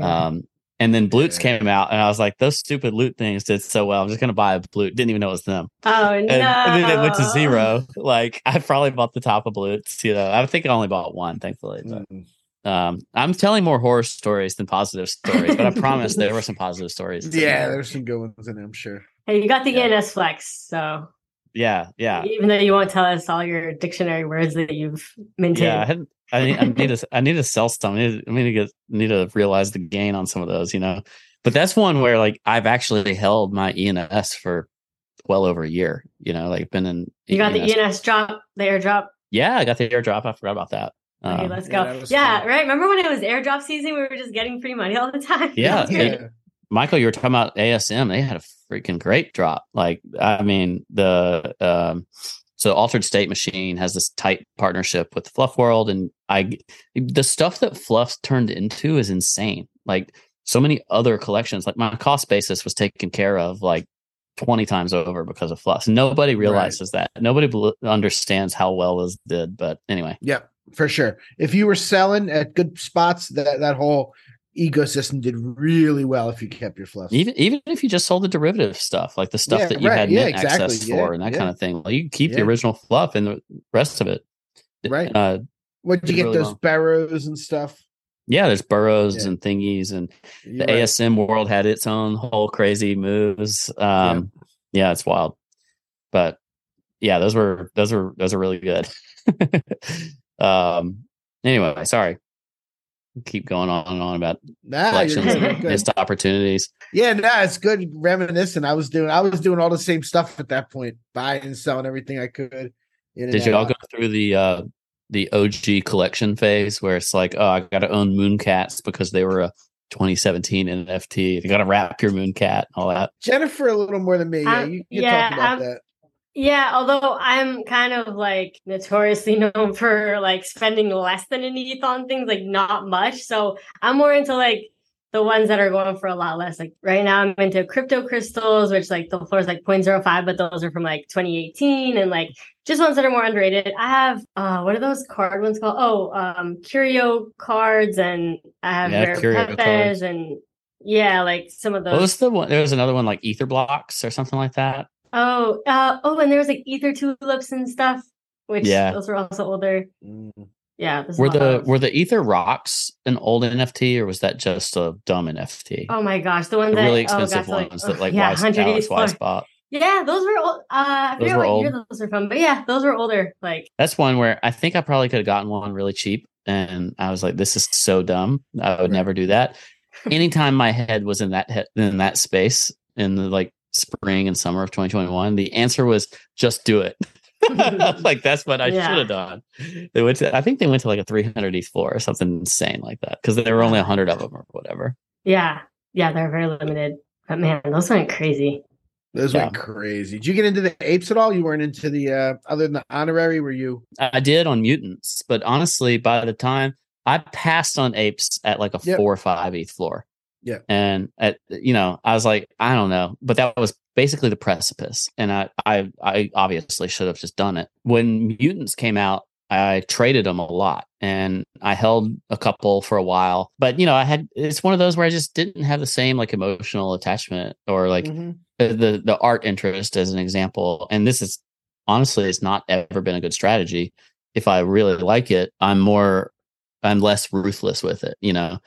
Um, and then Bloots came out, and I was like, those stupid loot things did so well. I'm just gonna buy a Bloot. Didn't even know it was them. Oh And, no. and then it went to zero. Like I probably bought the top of Bloots. You know, I think I only bought one, thankfully. But Mm. um, I'm telling more horror stories than positive stories, but I promise there were some *laughs* positive stories. yeah, there. there's some good ones in there, I'm sure. Hey, you got the Yeah. ENS flex, so yeah, yeah, even though you won't tell us all your dictionary words that you've maintained. yeah. I, had, I, need, I need to, I need to sell some. I need, I need to get, need to realize the gain on some of those, you know. But that's one where like I've actually held my ENS for well over a year. You know, like been in. You got the ENS ENS drop, the airdrop. Yeah, I got the airdrop. I forgot about that. Okay, Um, let's go. that was Yeah, right. Remember when it was airdrop season? We were just getting free money all the time. Yeah, *laughs* That was great. it- Michael, you were talking about ASM. They had a freaking great drop. Like, I mean, the um, so Altered State Machine has this tight partnership with Fluf World, and I the stuff that Fluff turned into is insane. Like so many other collections. Like my cost basis was taken care of like 20 times over because of Fluff. Nobody realizes that. Nobody bel understands how well this did. But anyway, Yep, for sure. If you were selling at good spots, that that whole ecosystem did really well if you kept your fluff. even even if you just sold the derivative stuff, like the stuff Yeah, that you right. had Yeah, exactly. access Yeah, for and that kind of thing, well, you keep the original fluff and the rest of it. Right. Uh, What did you get really those well. burrows and stuff? yeah, there's burrows and thingies, and You're the right. ASM world had its own whole crazy moves. Um, yeah, it's wild. But yeah, those were those were those are really good. *laughs* um. Anyway, sorry. Keep going on and on about Nah, collections and missed opportunities. Yeah, no, it's good reminiscing. I was doing I was doing all the same stuff at that point, buying and selling everything I could. in and Did you all go through the uh the OG collection phase where it's like, oh, I got to own Mooncats because they were a 2017 NFT. You got to wrap your Mooncat, and all that. Jennifer a little more than me? Yeah, Um, you, you yeah, talk about I'm- that. Yeah, although I'm kind of like notoriously *laughs* known for like spending less than an ETH on things, like not much. So I'm more into like the ones that are going for a lot less. Like right now, I'm into crypto crystals, which like the floor is like 0.05, but those are from like 2018 and like just ones that are more underrated. I have uh what are those card ones called? Oh, um Curio cards and I have Yeah, Pepes and yeah, like some of those. What was the one? There was another one like Ether Blocks or something like that. Oh, uh, oh, and there was like ether tulips and stuff, which Yeah. those were also older. Mm. Yeah, Were lot of the were the Ether Rocks an old NFT or was that just a dumb NFT? oh my gosh, the one the that really oh expensive gosh, ones like, that like yeah, Wise, 100 Alex ETH Wise bought. Yeah, those were old. Uh, I Those forget were what year old? those are from, but yeah, those were older. Like, That's one where I think I probably could have gotten one really cheap, and I was like, "This is so dumb. I would never do that." Anytime my head was in that he- in that space in the like spring and summer of 2021, the answer was just do it. *laughs* like that's what I Yeah. should have done. They went to, I think they went to like a 300 ETH floor or something insane like that because there were only a hundred of them or whatever. yeah, yeah, they're very limited. But man, those went crazy. Those Yeah. went crazy. Did you get into the apes at all? You weren't into the uh other than the honorary, were you? I I did on mutants, but honestly, by the time I passed on apes at like a Yep. four or five ETH floor. Yeah. And at you know, I was like, I don't know. But that was basically the precipice. And I I I obviously should have just done it. When mutants came out, I traded them a lot and I held a couple for a while. But you know, I had it's one of those where I just didn't have the same like emotional attachment or like Mhm. the the, the art interest as an example. And this is honestly it's not ever been a good strategy. If I really like it, I'm more I'm less ruthless with it, you know.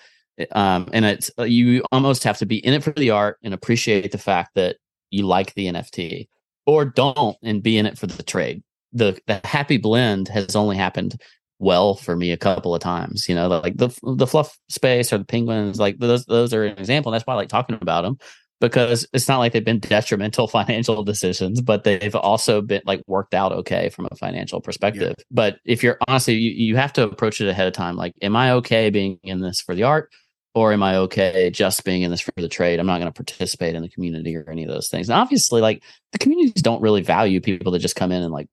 Um, and it's uh, you almost have to be in it for the art and appreciate the fact that you like the NFT, or don't and be in it for the trade. the The happy blend has only happened well for me a couple of times. You know, like the the fluff space or the penguins, like those those are an example. And that's why I like talking about them because it's not like they've been detrimental *laughs* financial decisions, but they've also been like worked out okay from a financial perspective. But if you're honestly, you, you have to approach it ahead of time. Like, am I okay being in this for the art? Or am I okay just being in this for the trade? I'm not going to participate in the community or any of those things. And obviously, like the communities don't really value people that just come in and like,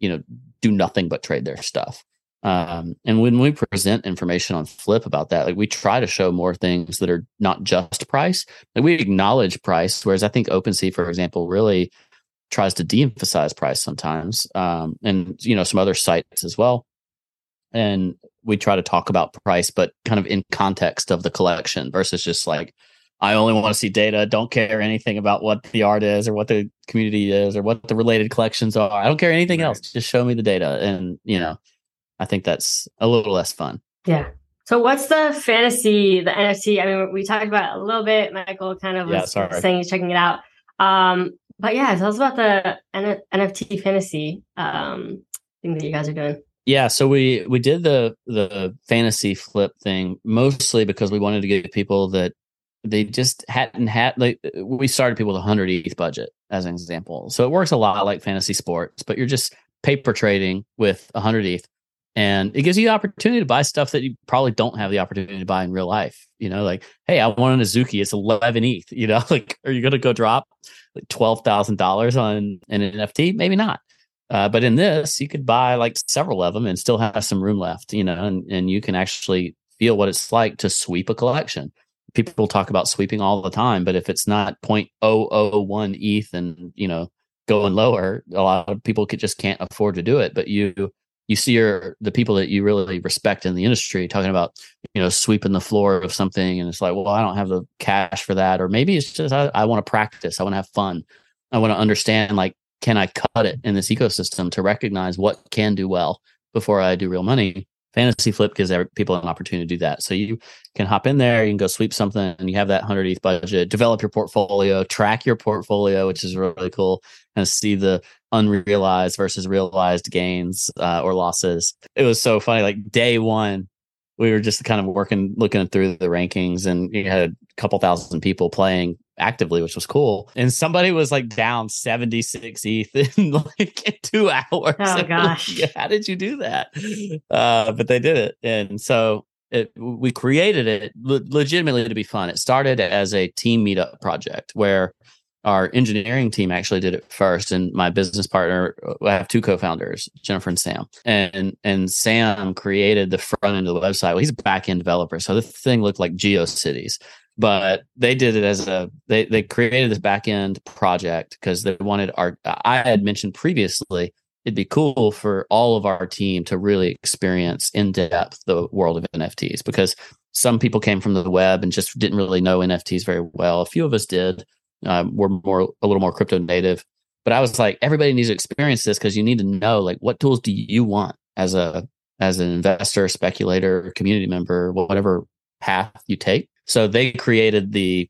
you know, do nothing but trade their stuff. Um, and when we present information on Flip about that, like we try to show more things that are not just price. Like we acknowledge price, whereas I think OpenSea, for example, really tries to de-emphasize price sometimes, um, and you know some other sites as well. And we try to talk about price, but kind of in context of the collection versus just like I only want to see data. Don't care anything about what the art is or what the community is or what the related collections are. I don't care anything else. Just show me the data, and you know, I think that's a little less fun. Yeah. So what's the fantasy, the NFT? I mean, we talked about it a little bit. Michael kind of Yeah, was sorry. saying he's checking it out. Um, but yeah, tell us about the N- NFT fantasy um, thing that you guys are doing. Yeah, so we we did the the fantasy flip thing mostly because we wanted to give people that they just hadn't had like we started people with a 100 ETH budget as an example. So it works a lot like fantasy sports, but you're just paper trading with a 100 ETH and it gives you the opportunity to buy stuff that you probably don't have the opportunity to buy in real life. You know, like, hey, I want an Azuki, it's 11 ETH, *laughs* you know, like are you going to go drop like $12,000 on an NFT? Maybe not. Uh, but in this, you could buy like several of them and still have some room left, you know, and, and you can actually feel what it's like to sweep a collection. people talk about sweeping all the time, but if it's not 0.001 ETH and you know going lower, a lot of people could just can't afford to do it. But you you see your the people that you really respect in the industry talking about you know sweeping the floor of something, and it's like, well, I don't have the cash for that, or maybe it's just I, I want to practice, I want to have fun, I want to understand like can I cut it in this ecosystem to recognize what can do well before I do real money Fantasy Flip gives people an opportunity to do that. So you can hop in there, you can go sweep something, and you have that 100 ETH budget, develop your portfolio, track your portfolio, which is really cool, and see the unrealized versus realized gains uh, or losses. It was so funny. Like day one, we were just kind of working, looking through the rankings, and you had a couple thousand people playing actively, which was cool. And somebody was like down 76 ETH in *laughs* like two hours. Oh *laughs* gosh. Like, *laughs* how did you do that? Uh, but they did it. And so it, we created it legitimately to be fun. It started as a team meetup project where our engineering team actually did it first and my business partner i have two co-founders jennifer and sam and and sam created the front end of the website well he's a back-end developer so the thing looked like geocities but they did it as a they they created this back end project because they wanted our I had mentioned previously it'd be cool for all of our team to really experience in depth the world of NFTs because some people came from the web and just didn't really know NFTs very well. A few of us did. Uh, we're more a little more crypto native, but I was like, everybody needs to experience this because you need to know like what tools do you want as a as an investor, speculator, community member, whatever path you take so they created the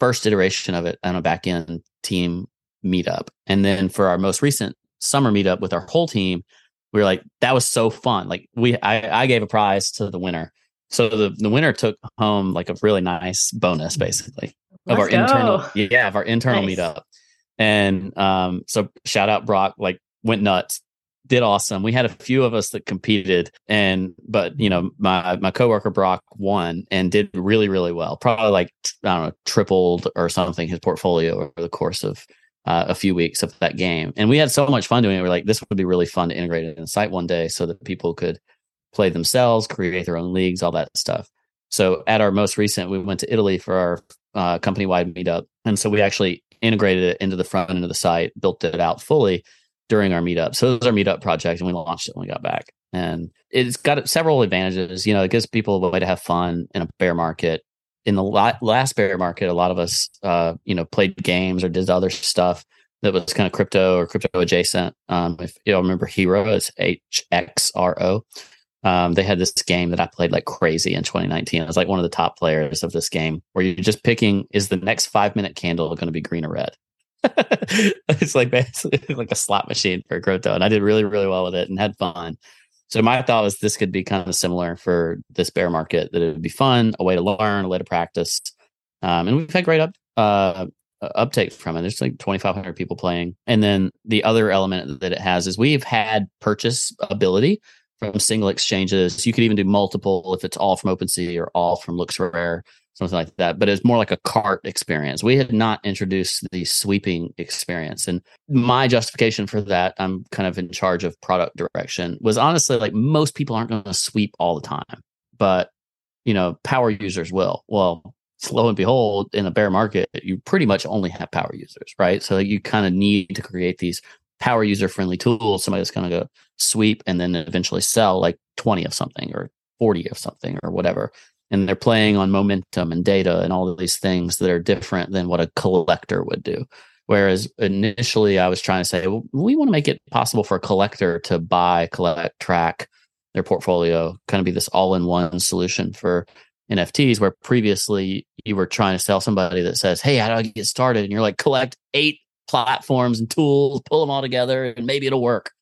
first iteration of it on a back end team meetup. And then for our most recent summer meetup with our whole team, we were like, that was so fun. Like we I, I gave a prize to the winner. So the, the winner took home like a really nice bonus basically of Let's our go. internal yeah, of our internal Nice. meetup. And um so shout out Brock, like went nuts did awesome. We had a few of us that competed, and but you know my my coworker Brock won and did really really well. Probably like I don't know tripled or something his portfolio over the course of uh, a few weeks of that game. And we had so much fun doing it. We're like this would be really fun to integrate it in the site one day so that people could play themselves, create their own leagues, all that stuff. So at our most recent, we went to Italy for our uh, company wide meetup, and so we actually integrated it into the front end of the site, built it out fully during our meetup. So it was our meetup project, and we launched it when we got back. And it's got several advantages. You know, it gives people a way to have fun in a bear market. In the last bear market, a lot of us, uh, you know, played games or did other stuff that was kind of crypto or crypto adjacent. Um, if you all remember Hero, it's H X R O. Um, they had this game that I played like crazy in 2019. I was like one of the top players of this game where you're just picking is the next five minute candle going to be green or red? *laughs* it's like basically *laughs* like a slot machine for crypto. And I did really, really well with it and had fun. So my thought was this could be kind of similar for this bear market, that it would be fun, a way to learn, a way to practice. Um, and we've had great up, uh, uptake from it. There's like 2,500 people playing. And then the other element that it has is we've had purchase ability from single exchanges. You could even do multiple if it's all from OpenSea or all from LooksRare, something like that. But it's more like a cart experience. We had not introduced the sweeping experience. And my justification for that, I'm kind of in charge of product direction, was honestly like most people aren't going to sweep all the time, but you know, power users will. Well, lo and behold, in a bear market, you pretty much only have power users, right? So you kind of need to create these power user friendly tools. Somebody that's going to go sweep and then eventually sell like 20 of something or 40 of something or whatever. And they're playing on momentum and data and all of these things that are different than what a collector would do. Whereas initially I was trying to say, well, we want to make it possible for a collector to buy, collect, track their portfolio, kind of be this all in one solution for NFTs, where previously you were trying to sell somebody that says, Hey, how do I get started? And you're like, collect eight platforms and tools, pull them all together, and maybe it'll work.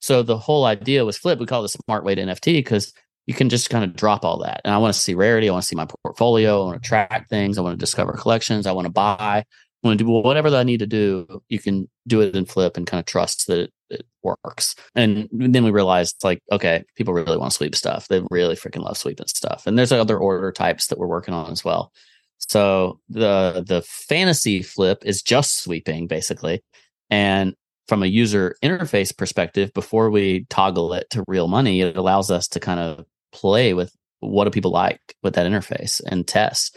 So the whole idea was flip. We call it the smart way to NFT because you can just kind of drop all that. And I want to see rarity. I want to see my portfolio. I want to track things. I want to discover collections. I want to buy. I want to do whatever that I need to do. You can do it in flip and kind of trust that it, it works. And then we realized like, okay, people really want to sweep stuff. They really freaking love sweeping stuff. And there's other order types that we're working on as well. So the the fantasy flip is just sweeping basically. And from a user interface perspective, before we toggle it to real money, it allows us to kind of play with what do people like with that interface and test.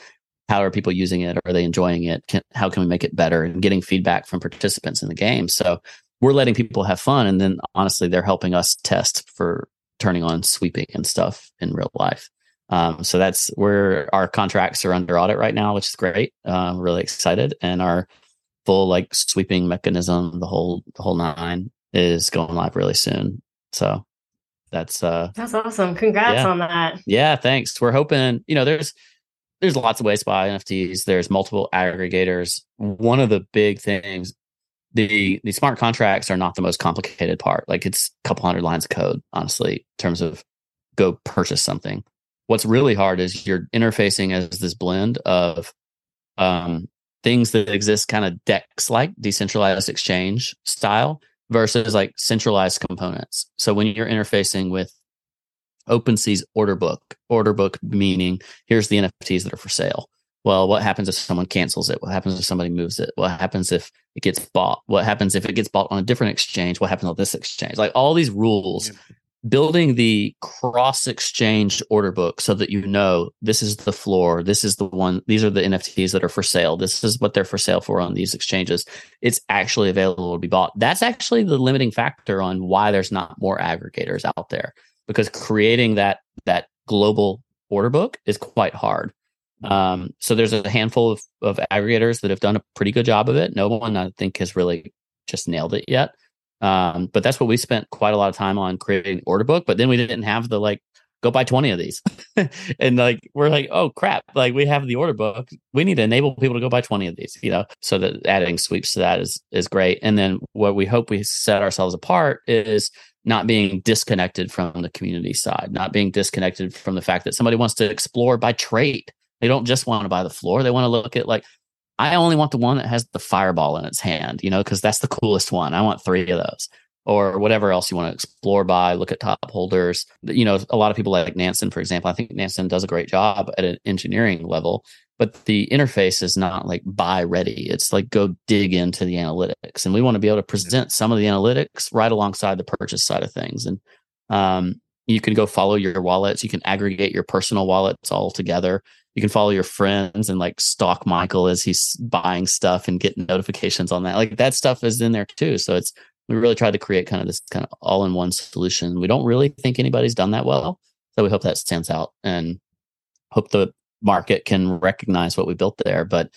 how are people using it? Are they enjoying it? Can, how can we make it better? And getting feedback from participants in the game. So we're letting people have fun, and then honestly, they're helping us test for turning on sweeping and stuff in real life. Um, so that's where our contracts are under audit right now, which is great. Uh, really excited, and our full like sweeping mechanism, the whole the whole nine, is going live really soon. So that's uh that's awesome. Congrats yeah. on that. Yeah, thanks. We're hoping, you know, there's there's lots of ways to buy NFTs. There's multiple aggregators. One of the big things, the the smart contracts are not the most complicated part. Like it's a couple hundred lines of code, honestly, in terms of go purchase something. What's really hard is you're interfacing as this blend of um, things that exist kind of DEX like decentralized exchange style versus like centralized components. So when you're interfacing with OpenSea's order book, order book meaning here's the NFTs that are for sale. Well, what happens if someone cancels it? What happens if somebody moves it? What happens if it gets bought? What happens if it gets bought on a different exchange? What happens on this exchange? Like all these rules, building the cross exchange order book so that you know this is the floor, this is the one, these are the NFTs that are for sale, this is what they're for sale for on these exchanges. It's actually available to be bought. That's actually the limiting factor on why there's not more aggregators out there because creating that that global order book is quite hard. Um, so there's a handful of, of aggregators that have done a pretty good job of it. No one I think has really just nailed it yet. Um, but that's what we spent quite a lot of time on creating order book. But then we didn't have the like go buy 20 of these. *laughs* and like we're like, oh crap, like we have the order book. We need to enable people to go buy 20 of these, you know. So that adding sweeps to that is is great. And then what we hope we set ourselves apart is not being disconnected from the community side, not being disconnected from the fact that somebody wants to explore by trade. They don't just want to buy the floor. They want to look at like, I only want the one that has the fireball in its hand, you know, because that's the coolest one. I want three of those or whatever else you want to explore by, look at top holders. You know, a lot of people like Nansen, for example. I think Nansen does a great job at an engineering level, but the interface is not like buy ready. It's like go dig into the analytics. And we want to be able to present some of the analytics right alongside the purchase side of things. And um, you can go follow your wallets. You can aggregate your personal wallets all together. You can follow your friends and like stalk Michael as he's buying stuff and get notifications on that. Like that stuff is in there too. So it's we really tried to create kind of this kind of all in one solution. We don't really think anybody's done that well. So we hope that stands out and hope the market can recognize what we built there. But,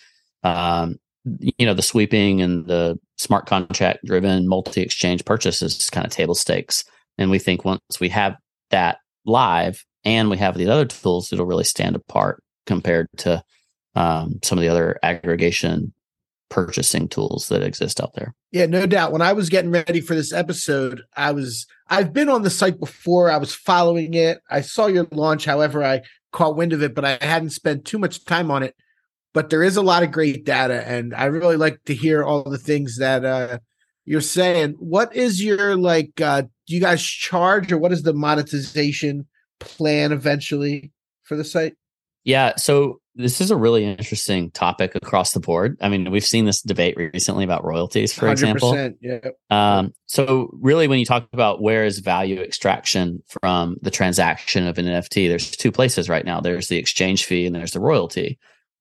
um, you know, the sweeping and the smart contract driven multi exchange purchases is kind of table stakes. And we think once we have that live and we have these other tools, it'll really stand apart compared to um, some of the other aggregation purchasing tools that exist out there. Yeah, no doubt. When I was getting ready for this episode, I was I've been on the site before. I was following it. I saw your launch, however, I caught wind of it, but I hadn't spent too much time on it. But there is a lot of great data, and I really like to hear all the things that uh, you're saying. What is your like? Uh, do you guys charge, or what is the monetization plan eventually for the site? Yeah, so this is a really interesting topic across the board. I mean, we've seen this debate recently about royalties, for example. Yeah. Um, so, really, when you talk about where is value extraction from the transaction of an NFT, there's two places right now. There's the exchange fee and there's the royalty.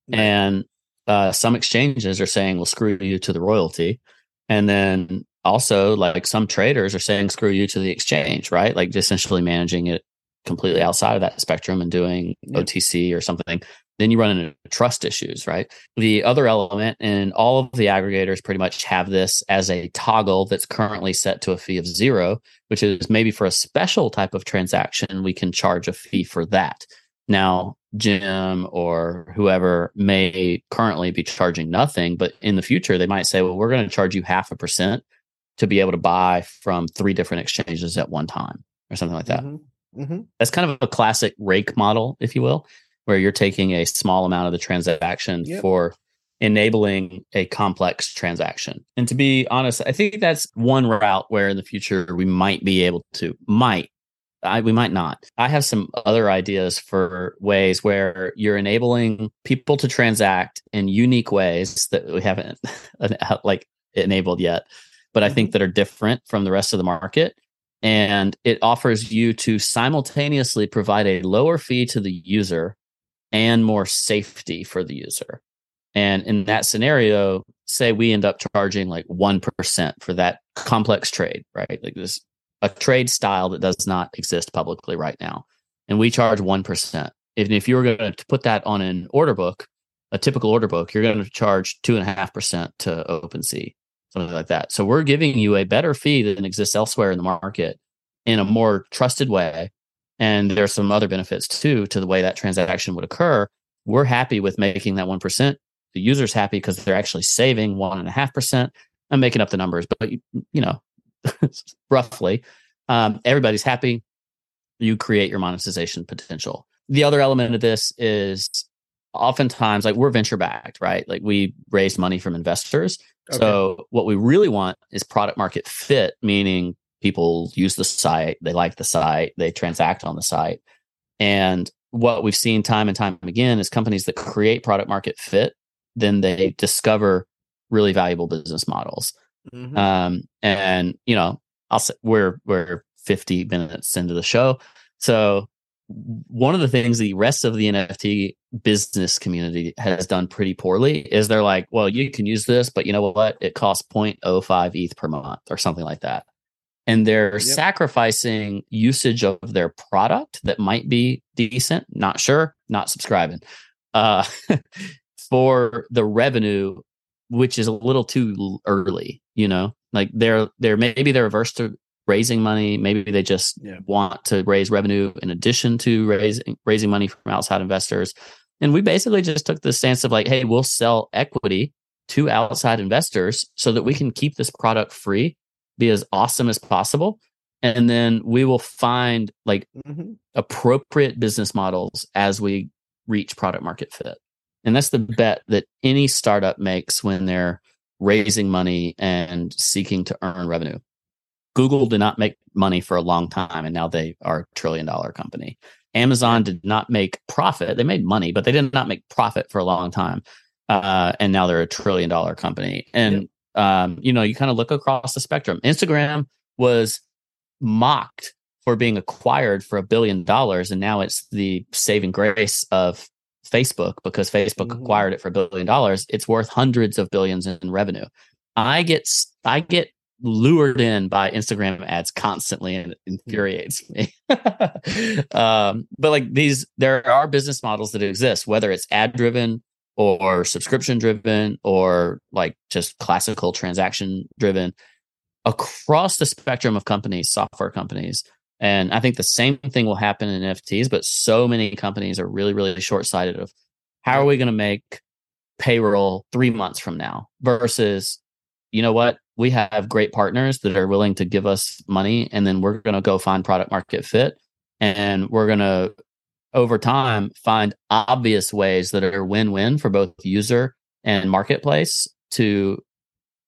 Right. And uh, some exchanges are saying, "Well, screw you to the royalty," and then also, like some traders are saying, "Screw you to the exchange," right? Like essentially managing it completely outside of that spectrum and doing yeah. OTC or something then you run into trust issues, right? The other element, and all of the aggregators pretty much have this as a toggle that's currently set to a fee of zero, which is maybe for a special type of transaction, we can charge a fee for that. Now, Gem or whoever may currently be charging nothing, but in the future, they might say, well, we're going to charge you half a percent to be able to buy from three different exchanges at one time or something like that. Mm-hmm. Mm-hmm. That's kind of a classic rake model, if you will where you're taking a small amount of the transaction yep. for enabling a complex transaction. And to be honest, I think that's one route where in the future we might be able to might I, we might not. I have some other ideas for ways where you're enabling people to transact in unique ways that we haven't *laughs* like enabled yet, but I think mm-hmm. that are different from the rest of the market. And it offers you to simultaneously provide a lower fee to the user and more safety for the user. And in that scenario, say we end up charging like 1% for that complex trade, right? Like this, a trade style that does not exist publicly right now. And we charge 1%. And if you were going to put that on an order book, a typical order book, you're going to charge 2.5% to OpenSea, something like that. So we're giving you a better fee than exists elsewhere in the market in a more trusted way. And there's some other benefits too to the way that transaction would occur. We're happy with making that 1% the user's happy because they're actually saving one and a half percent. I'm making up the numbers, but you, you know, *laughs* roughly, um, everybody's happy. You create your monetization potential. The other element of this is oftentimes like we're venture backed, right? Like we raise money from investors. Okay. So what we really want is product market fit, meaning people use the site, they like the site, they transact on the site. And what we've seen time and time again is companies that create product market fit then they discover really valuable business models. Mm-hmm. Um, and you know, I'll say we're we're 50 minutes into the show, so one of the things the rest of the NFT business community has done pretty poorly is they're like, well, you can use this, but you know what? It costs 0.05 ETH per month or something like that. And they're yep. sacrificing usage of their product that might be decent, not sure, not subscribing. Uh, *laughs* for the revenue, which is a little too early, you know, like they're they're maybe they're averse to raising money. Maybe they just yeah. want to raise revenue in addition to raising raising money from outside investors. And we basically just took the stance of like, hey, we'll sell equity to outside investors so that we can keep this product free, be as awesome as possible. And then we will find like mm-hmm. appropriate business models as we reach product market fit. And that's the bet that any startup makes when they're raising money and seeking to earn revenue. Google did not make money for a long time, and now they are a trillion dollar company. Amazon did not make profit. They made money, but they did not make profit for a long time. Uh, and now they're a trillion dollar company. And, um, you know, you kind of look across the spectrum. Instagram was mocked for being acquired for a billion dollars. And now it's the saving grace of Facebook because Facebook mm-hmm. acquired it for a billion dollars, it's worth hundreds of billions in revenue. I get I get lured in by Instagram ads constantly and it infuriates me. *laughs* um, but like these, there are business models that exist, whether it's ad driven or subscription driven or like just classical transaction driven across the spectrum of companies, software companies. And I think the same thing will happen in NFTs, but so many companies are really, really short sighted of how are we going to make payroll three months from now versus, you know what? We have great partners that are willing to give us money and then we're going to go find product market fit and we're going to over time find obvious ways that are win-win for both user and marketplace to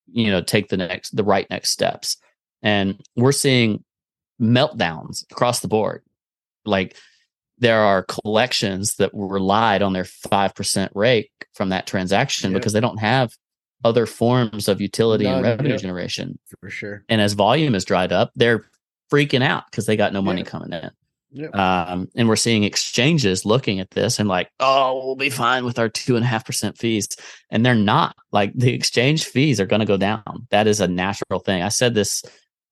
you know take the next the right next steps and we're seeing meltdowns across the board. Like there are collections that relied on their 5% rake from that transaction because they don't have other forms of utility and revenue generation. For sure. And as volume has dried up, they're freaking out because they got no money yeah. coming in. Yep. Um, and we're seeing exchanges looking at this and like, oh, we'll be fine with our two and a half percent fees. And they're not like the exchange fees are going to go down. That is a natural thing. I said this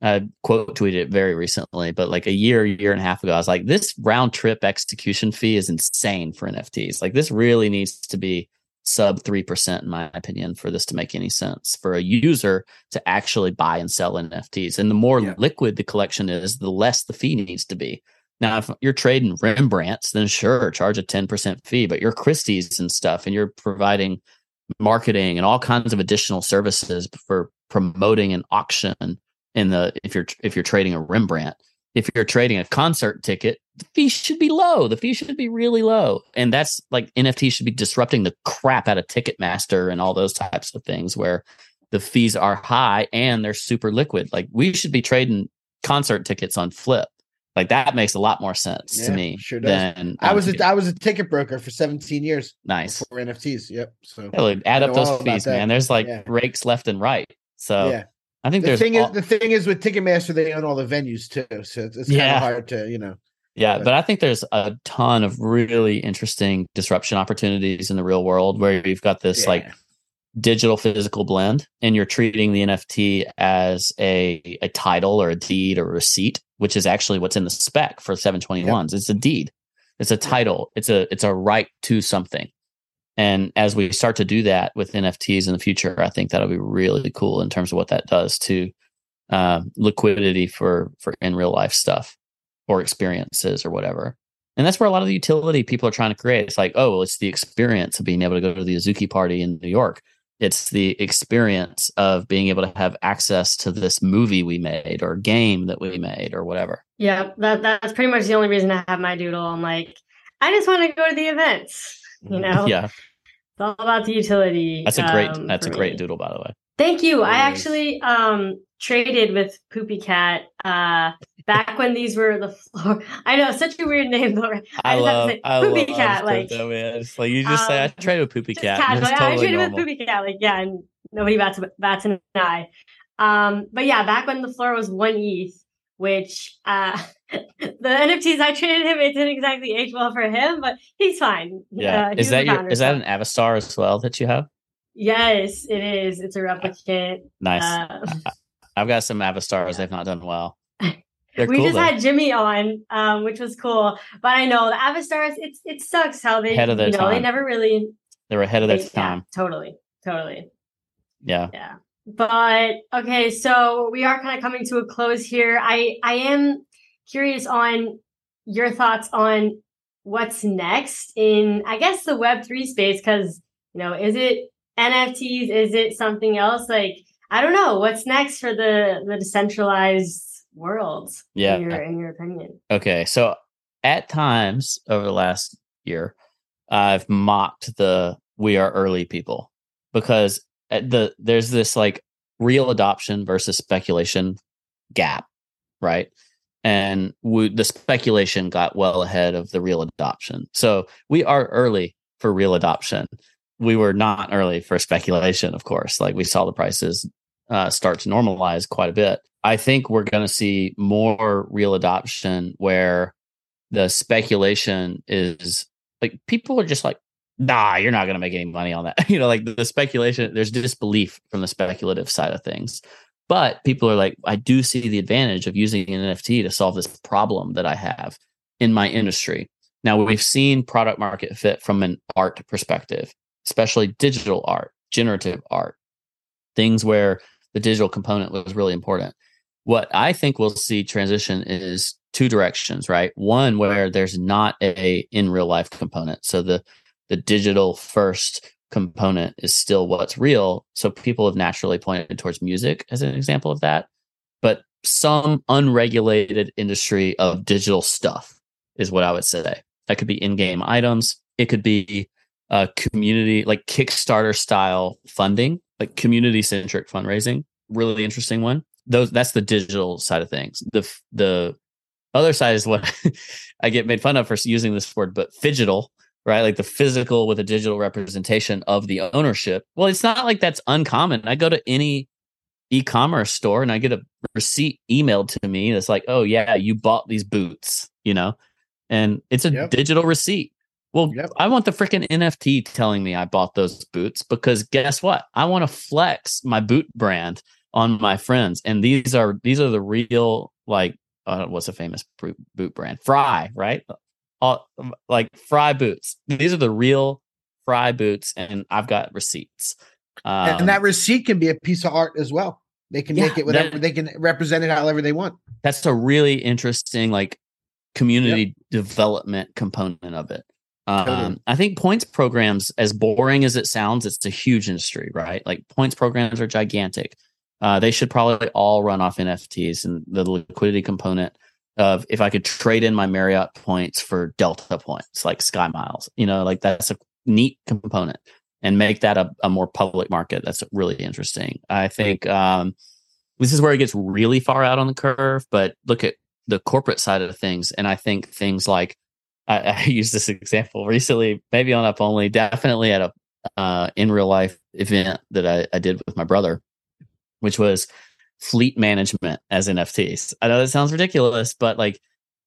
I quote tweeted it very recently, but like a year, year and a half ago, I was like, this round trip execution fee is insane for NFTs. Like this really needs to be sub 3% in my opinion for this to make any sense for a user to actually buy and sell NFTs. And the more yeah. liquid the collection is, the less the fee needs to be. Now, if you're trading Rembrandts, then sure, charge a 10% fee, but you're Christie's and stuff, and you're providing marketing and all kinds of additional services for promoting an auction in the if you're if you're trading a Rembrandt. If you're trading a concert ticket, the fee should be low. The fee should be really low. And that's like NFT should be disrupting the crap out of Ticketmaster and all those types of things where the fees are high and they're super liquid. Like we should be trading concert tickets on Flip. Like that makes a lot more sense yeah, to me. Sure does. Than I was a, I was a ticket broker for 17 years. Nice for NFTs. Yep. So yeah, add up those fees, man. There's like yeah. rakes left and right. So yeah. I think the thing all... is the thing is with Ticketmaster they own all the venues too, so it's, it's kind of hard to you know. Yeah, but I think there's a ton of really interesting disruption opportunities in the real world where you've got this Yeah. like digital physical blend and you're treating the NFT as a a title or a deed or a receipt, which is actually what's in the spec for 721s. It's a deed. It's a title. It's a it's a right to something. And as we start to do that with NFTs in the future, I think that'll be really cool in terms of what that does to um, liquidity for for in real life stuff or experiences or whatever. And that's where a lot of the utility people are trying to create. It's like, oh, well, it's the experience of being able to go to the Azuki party in New York. It's the experience of being able to have access to this movie we made or game that we made or whatever. Yeah, that that's pretty much the only reason I have my doodle. I'm like, I just want to go to the events. You know, Yeah. it's all about the utility. That's a great um, that's a great me. doodle by the way. Thank you. I actually um traded with Poopy Cat uh back when these were the floor. *laughs* I know such a weird name though. I, to love say I Poopy love Cat like man. It's like you just say I um, traded with Poopy Cat. casual. That's I totally traded normal. with Poopy Cat like yeah, and nobody bats bats an eye. Um, but yeah, back when the floor was one ETH, which uh *laughs* the NFTs I traded him, it didn't exactly age well for him, but he's fine. Yeah. Uh, is that your is that an Avastar as well that you have? Yes, it is. It's a replicant. Nice. Uh, I've got some Avastars. They've not done well. They're we cool just though. had Jimmy on, um, which was cool. But I know the Avastars, it's it sucks how they Ahead of their you know they never really they were ahead of their they- yeah, time. totally, totally. Yeah. Yeah. But okay, so we are kind of coming to a close here. I I am curious on your thoughts on what's next in I guess the web 3 space cuz you know, is it NFTs? Is it something else like I don't know, what's next for the the decentralized world Yeah. in your in your opinion? Okay. So at times over the last year, I've mocked the we are early people because at the there's this like real adoption versus speculation gap, right? And we, the speculation got well ahead of the real adoption. So we are early for real adoption. We were not early for speculation, of course. Like we saw the prices uh, start to normalize quite a bit. I think we're going to see more real adoption where the speculation is like people are just like, nah, you're not going to make any money on that. *laughs* you know, like the, the speculation, there's disbelief from the speculative side of things. But people are like, I do see the advantage of using an NFT to solve this problem that I have in my industry. Now, we've seen product market fit from an art perspective, especially digital art, generative art, things where the digital component was really important. What I think we'll see transition is two directions, right? One where there's not a in real life component. So the the digital first component is still what's real. So people have naturally pointed towards music as an example of that. But some unregulated industry of digital stuff is what I would say. That could be in-game items. It could be a community like Kickstarter style funding, like community centric fundraising. Really interesting one. Those that's the digital side of things. The the other side is what *laughs* I get made fun of for using this word, but phygital, right? Like the physical with a digital representation of the ownership. Well, it's not like that's uncommon. I go to any e-commerce store and I get a receipt emailed to me that's like, "Oh yeah, you bought these boots," you know, and it's a Yep. digital receipt. Well, Yep. I want the freaking NFT telling me I bought those boots because guess what? I want to flex my boot brand on my friends, and these are these are the real like uh, what's a famous boot, brand? Frye, right? All, like Frye boots. These are the real Frye boots, and I've got receipts. Um, and that receipt can be a piece of art as well. They can Yeah, make it whatever that- they can represent it however they want. that's a really interesting like community development component of it. Um, Totally. I think points programs, as boring as it sounds, it's a huge industry, right? Like points programs are gigantic. Uh, they should probably all run off NFTs and the liquidity component of if I could trade in my Marriott points for Delta points, like Sky Miles, you know, like that's a neat component and make that a, a more public market. That's really interesting. I think um, this is where it gets really far out on the curve, but look at the corporate side of things. And I think things like I, *laughs* I used this example recently, maybe on up only, definitely at a uh, in real life event that I, I did with my brother, which was fleet management as NFTs. I know that sounds ridiculous, but like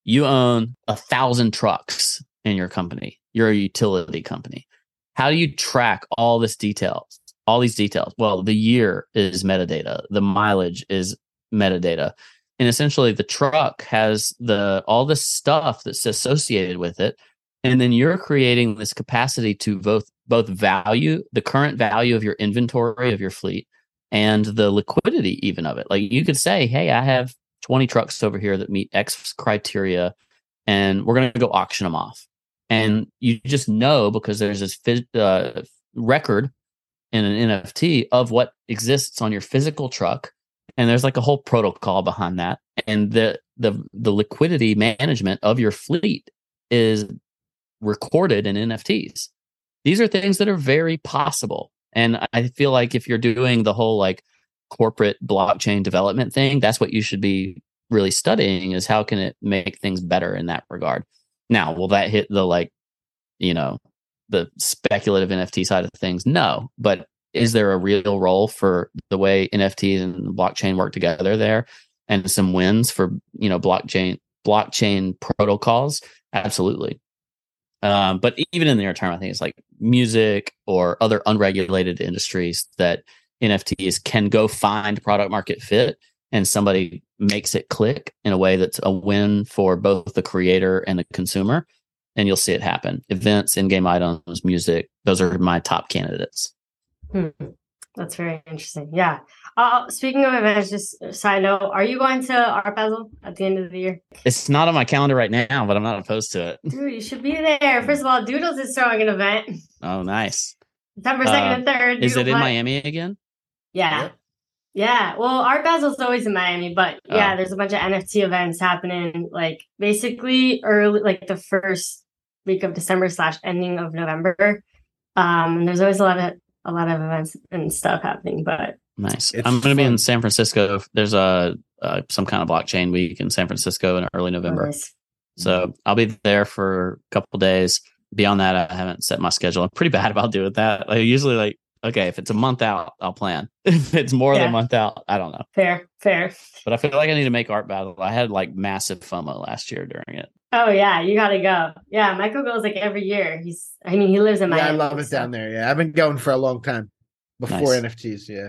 you own a thousand trucks in your company. You're a utility company. How do you track all this details? All these details. Well, the year is metadata. The mileage is metadata. And essentially the truck has the all the stuff that's associated with it. And then you're creating this capacity to both both value the current value of your inventory of your fleet and the liquidity even of it. Like you could say, hey, I have 20 trucks over here that meet X criteria, and we're going to go auction them off. And you just know because there's this uh, record in an NFT of what exists on your physical truck, and there's like a whole protocol behind that. And the the the liquidity management of your fleet is recorded in NFTs. These are things that are very possible. And I feel like if you're doing the whole like corporate blockchain development thing, that's what you should be really studying is how can it make things better in that regard. Now, will that hit the like, you know, the speculative NFT side of things? No, but is there a real role for the way NFTs and blockchain work together there and some wins for, you know, blockchain blockchain protocols? Absolutely. Um, but even in the near term, I think it's like music or other unregulated industries that NFTs can go find product market fit and somebody makes it click in a way that's a win for both the creator and the consumer. And you'll see it happen. Events, in game items, music, those are my top candidates. Hmm. That's very interesting. Yeah. Uh, speaking of events, just side note, are you going to Art Basel at the end of the year? It's not on my calendar right now, but I'm not opposed to it. Dude, you should be there. First of all, Doodles is throwing an event. Oh, nice. September 2nd Uh, and 3rd. Is it in Doodle Play. Miami again? Yeah. Yeah. Well, Art Basel's always in Miami, but yeah, Oh. there's a bunch of NFT events happening like basically early like the first week of December slash ending of November. Um and there's always a lot of a lot of events and stuff happening, but Nice. It's I'm going to be in San Francisco. There's a uh, some kind of blockchain week in San Francisco in early November. nice. So I'll be there for a couple days. Beyond that, I haven't set my schedule. I'm pretty bad about doing that. I usually, like okay, if it's a month out, I'll plan. *laughs* If it's more than a month out, I don't know. fair, fair. But I feel like I need to make Art Basel. I had like massive FOMO last year during it. Oh yeah, you gotta go. Yeah, Michael goes like every year. He's I mean he lives in Yeah, I love it so- down there. Yeah, I've been going for a long time before Nice. NFTs. Yeah,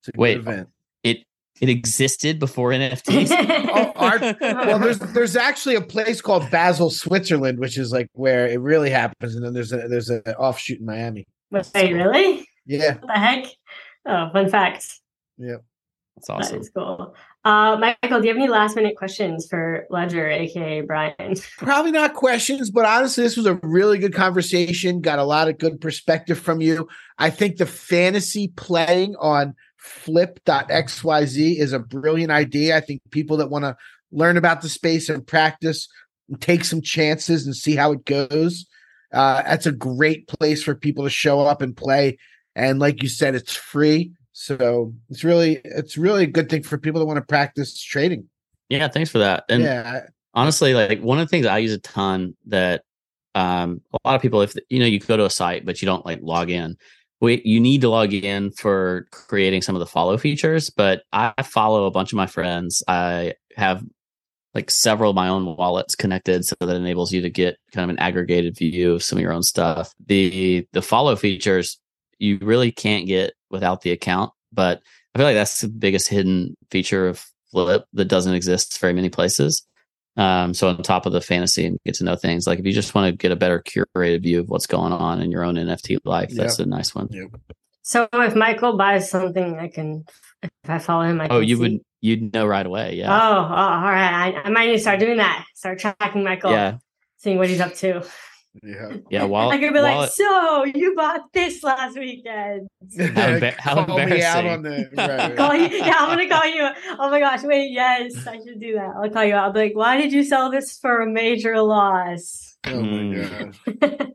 it's a good Wait. event. It it existed before NFTs. *laughs* Oh, art. *laughs* Well, there's there's actually a place called Basel, Switzerland, which is like where it really happens, and then there's a there's an offshoot in Miami. Wait, really? Yeah, What the heck? Oh, fun fact. yeah. That's awesome. That is cool. Uh, Michael, do you have any last minute questions for Ledger, aka Brian? *laughs* Probably not questions, but honestly, this was a really good conversation. Got a lot of good perspective from you. I think the fantasy playing on flip.xyz is a brilliant idea. I think people that want to learn about the space and practice and take some chances and see how it goes. Uh, that's a great place for people to show up and play. And like you said, it's free. So it's really it's really a good thing for people that want to practice trading. Yeah, thanks for that. And yeah. honestly like one of the things i use a ton that um a lot of people if you know you go to a site but you don't like log in we you need to log in for creating some of the follow features but i follow a bunch of my friends i have like several of my own wallets connected so that enables you to get kind of an aggregated view of some of your own stuff the the follow features you really can't get without the account but i feel like that's the biggest hidden feature of flip that doesn't exist very many places um, so on top of the fantasy and get to know things, like if you just want to get a better curated view of what's going on in your own NFT life, that's a nice one. So if Michael buys something, I can if I follow him, I Oh, can you see. would you'd know right away. Oh, Yeah. oh, all right. I, I might need to start doing that. Start tracking Michael, Yeah. seeing what he's up to. Yeah. Yeah. *laughs* While, I could be like, while- so you bought this last weekend. How emba- how Call me out on the *laughs* right, Call right. you, yeah, I'm gonna call you. Oh my gosh, wait, yes, I should do that. I'll call you out. I'll be like, why did you sell this for a major loss? Oh my Mm. god.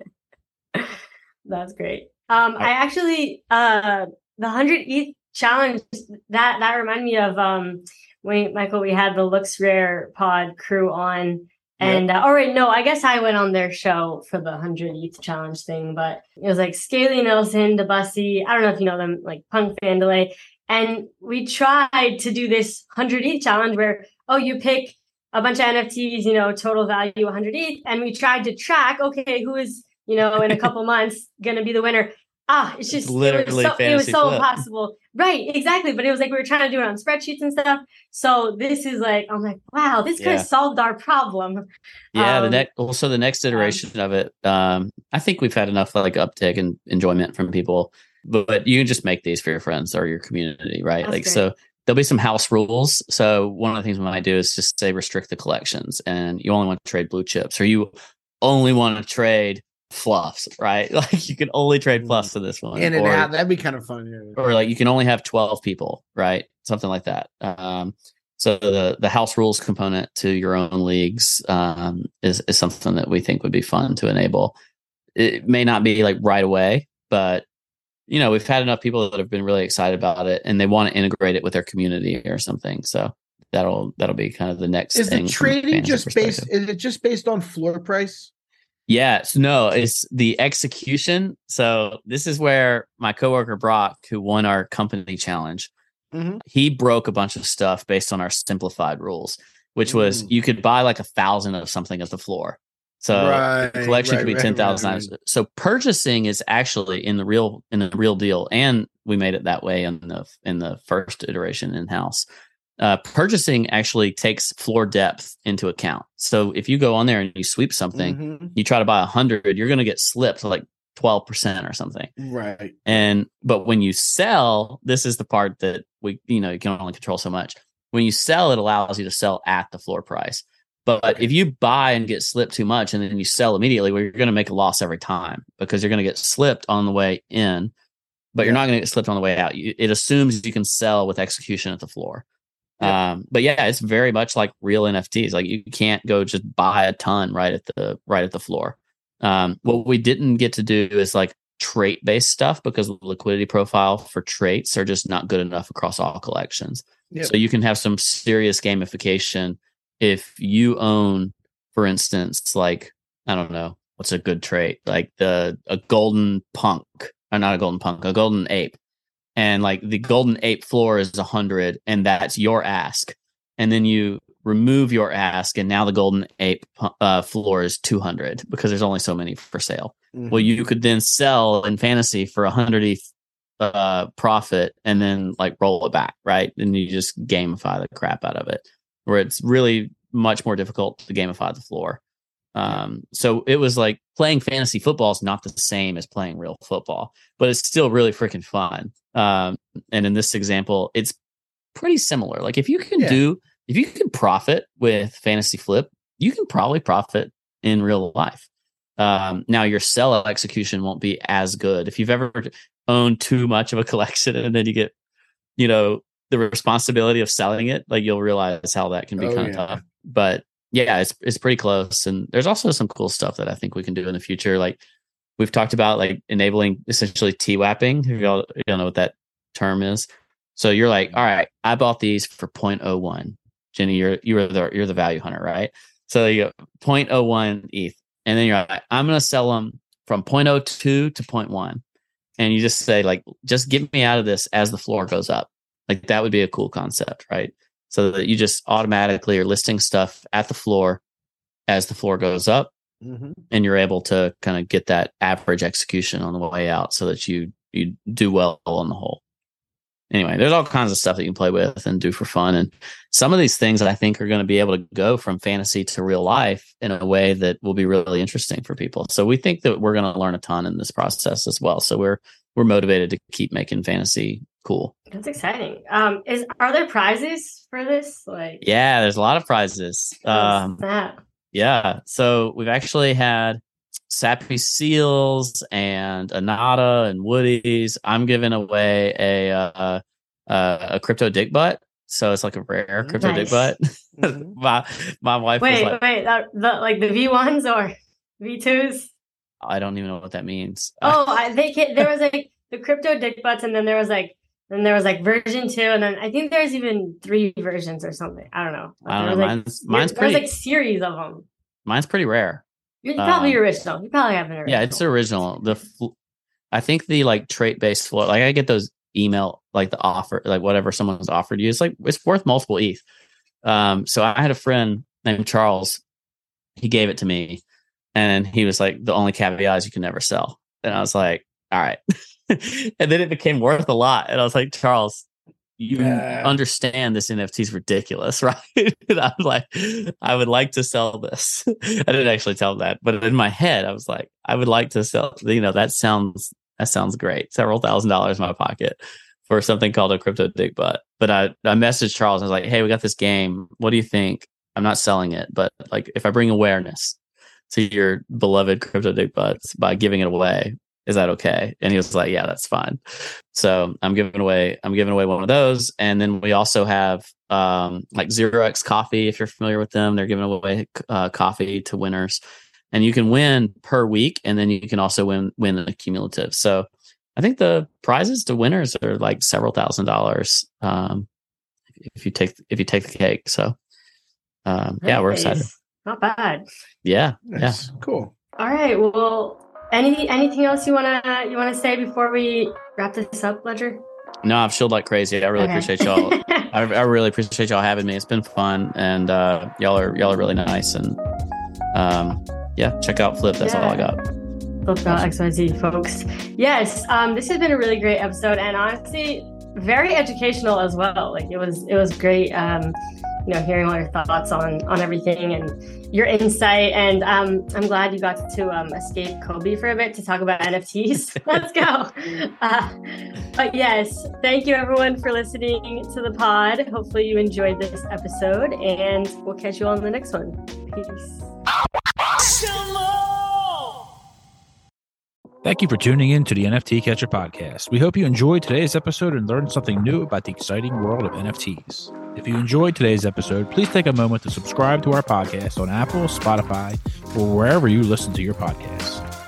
*laughs* That's great. Um, I actually uh the hundred ETH challenge that that reminded me of um when Michael we had the Looks Rare Pod crew on. And uh, all right, no, I guess I went on their show for the 100 ETH challenge thing, but it was like Scaly Nelson, Debussy. I don't know if you know them, like Punk Vandelay. And we tried to do this 100 ETH challenge where, oh, you pick a bunch of NFTs, you know, total value 100 ETH, and we tried to track, okay, who is, you know, in a *laughs* couple months going to be the winner. Ah, it's just literally it was so, it was so flip. impossible. Right, exactly. But it was like we were trying to do it on spreadsheets and stuff. So this is like, I'm like, wow, this could Yeah. have solved our problem. Yeah, the Um, next also the next iteration of it. Um, I think we've had enough like uptick and enjoyment from people, but, but you can just make these for your friends or your community, right? Like great. so there'll be some house rules. So one of the things we might do is just say restrict the collections and you only want to trade blue chips or you only want to trade fluffs, right? *laughs* Like you can only trade fluffs to this one. In and or- out. That'd be kind of fun. Yeah. or like you can only have 12 people right something like that um so the the house rules component to your own leagues um is is something that we think would be fun to enable it may not be like right away but you know we've had enough people that have been really excited about it and they want to integrate it with their community or something so that'll that'll be kind of the next Is thing the trading just based? Is it just based on floor price? Yes, no, it's the execution. So this is where my coworker Brock, who won our company challenge, Mhm. he broke a bunch of stuff based on our simplified rules, which was Mm. you could buy like a thousand of something at the floor. So Right, the collection right, could be right, ten thousand. So purchasing is actually in the real in the real deal, and we made it that way in the in the first iteration in house. Uh, purchasing actually takes floor depth into account. So if you go on there and you sweep something, Mhm. you try to buy a hundred, you're going to get slipped like twelve percent or something. Right. And but when you sell, this is the part that we you know you can only control so much. When you sell, it allows you to sell at the floor price. But if you buy and get slipped too much and then you sell immediately, well, you're going to make a loss every time because you're going to get slipped on the way in, but you're not going to get slipped on the way out. You, it assumes you can sell with execution at the floor. Um, but yeah, it's very much like real NFTs. Like you can't go just buy a ton right at the right at the floor. Um, what we didn't get to do is like trait based stuff because the liquidity profile for traits are just not good enough across all collections. Yep. So you can have some serious gamification if you own, for instance, like I don't know what's a good trait, like the a golden punk, or not a golden punk, a golden ape, and like the golden ape floor is a hundred, and that's your ask, and then you remove your ask, and now the golden ape uh, floor is two hundred because there's only so many for sale. Well, Mhm. you could then sell in fantasy for a hundred ETH uh profit and then like roll it back, right? And you just gamify the crap out of it. Where it's really much more difficult to gamify the floor. Um, so it was like playing fantasy football is not the same as playing real football, but it's still really freaking fun. Um, and in this example, it's pretty similar. Like if you can Yeah. do, if you can profit with fantasy flip, you can probably profit in real life. Um, now your sell execution won't be as good. If you've ever owned too much of a *laughs* collection and then you get, you know, the responsibility of selling it, like you'll realize how that can be Oh, kind of yeah. tough. But yeah, it's it's pretty close. And there's also some cool stuff that I think we can do in the future. Like we've talked about like enabling essentially T-wapping. If y'all, you don't know what that term is. So you're like, all right, I bought these for 0.01. Jenny, you're you're the you're the value hunter, right? So you go 0.01 ETH. And then you're like, I'm gonna sell them from 0.02 to 0.1. And you just say, like, just get me out of this as the floor goes up. Like that would be a cool concept, right? So that you just automatically are listing stuff at the floor as the floor goes up Mhm. and you're able to kind of get that average execution on the way out so that you you do well on the whole. Anyway, there's all kinds of stuff that you can play with and do for fun. And some of these things that I think are going to be able to go from fantasy to real life in a way that will be really interesting for people. So we think that we're going to learn a ton in this process as well. So we're we're motivated to keep making fantasy cool. That's exciting. Um, is are there prizes for this? Like, Yeah, there's a lot of prizes. Um, that. Yeah. So we've actually had Sappy Seals and Anata and Woodies. I'm giving away a uh, uh, a crypto dick butt. So it's like a rare crypto dick Nice. butt. *laughs* my my wife was Wait, like, wait, that, the, like the V ones or V twos? I don't even know what that means. Oh, I think it, there was like the crypto dick butts, and then there was like then there was like version two, and then I think there's even three versions or something. I don't know. I don't know. like, Mine's mine's there pretty like series of them. mine's pretty rare. You're probably Um, original. You probably have an original. Yeah, it's original. The fl- I think the like trait based floor, like I get those email like the offer, like whatever someone's offered you, it's like it's worth multiple ETH. Um, so I had a friend named Charles. He gave it to me, and he was like, "The only caveat is you can never sell." And I was like, "All right." *laughs* *laughs* and then it became worth a lot, and I was like, "Charles, you Yeah. understand this NFT is ridiculous, *laughs* right?" and I was like, "I would like to sell this." *laughs* I didn't actually tell that, but in my head, I was like, "I would like to sell." You know, that sounds that sounds great. Several thousand dollars in my pocket for something called a crypto dick butt. But I, I messaged Charles. I was like, hey, we got this game. What do you think? I'm not selling it, but like if I bring awareness to your beloved crypto dick butts by giving it away, is that okay? And he was like, yeah, that's fine. So I'm giving away, I'm giving away one of those. And then we also have um, like Zero X Coffee, if you're familiar with them, they're giving away uh, coffee to winners. And you can win per week, and then you can also win win a cumulative. So I think the prizes to winners are like several thousand dollars um, if you take if you take the cake. So um, yeah, we're excited. Not bad. Yeah, Nice. Cool. All right. Well, any anything else you wanna you wanna say before we wrap this up, Ledger? No, I've chilled like crazy. I really Okay. appreciate y'all. *laughs* I, I really appreciate y'all having me. It's been fun, and uh, y'all are y'all are really nice. And um, yeah, check out Flip. That's all I Yeah. got. XYZ, folks. Yes, um, this has been a really great episode, and honestly, very educational as well. Like it was, it was great. Um, you know, hearing all your thoughts on on everything and your insight. And um, I'm glad you got to um, escape Cobie for a bit to talk about NFTs. *laughs* *laughs* Let's go. Uh, but yes, thank you everyone for listening to the pod. Hopefully, you enjoyed this episode, and we'll catch you on the next one. Peace. Thank you for tuning in to the NFT Catcher podcast. We hope you enjoyed today's episode and learned something new about the exciting world of NFTs. If you enjoyed today's episode, please take a moment to subscribe to our podcast on Apple, Spotify, or wherever you listen to your podcasts.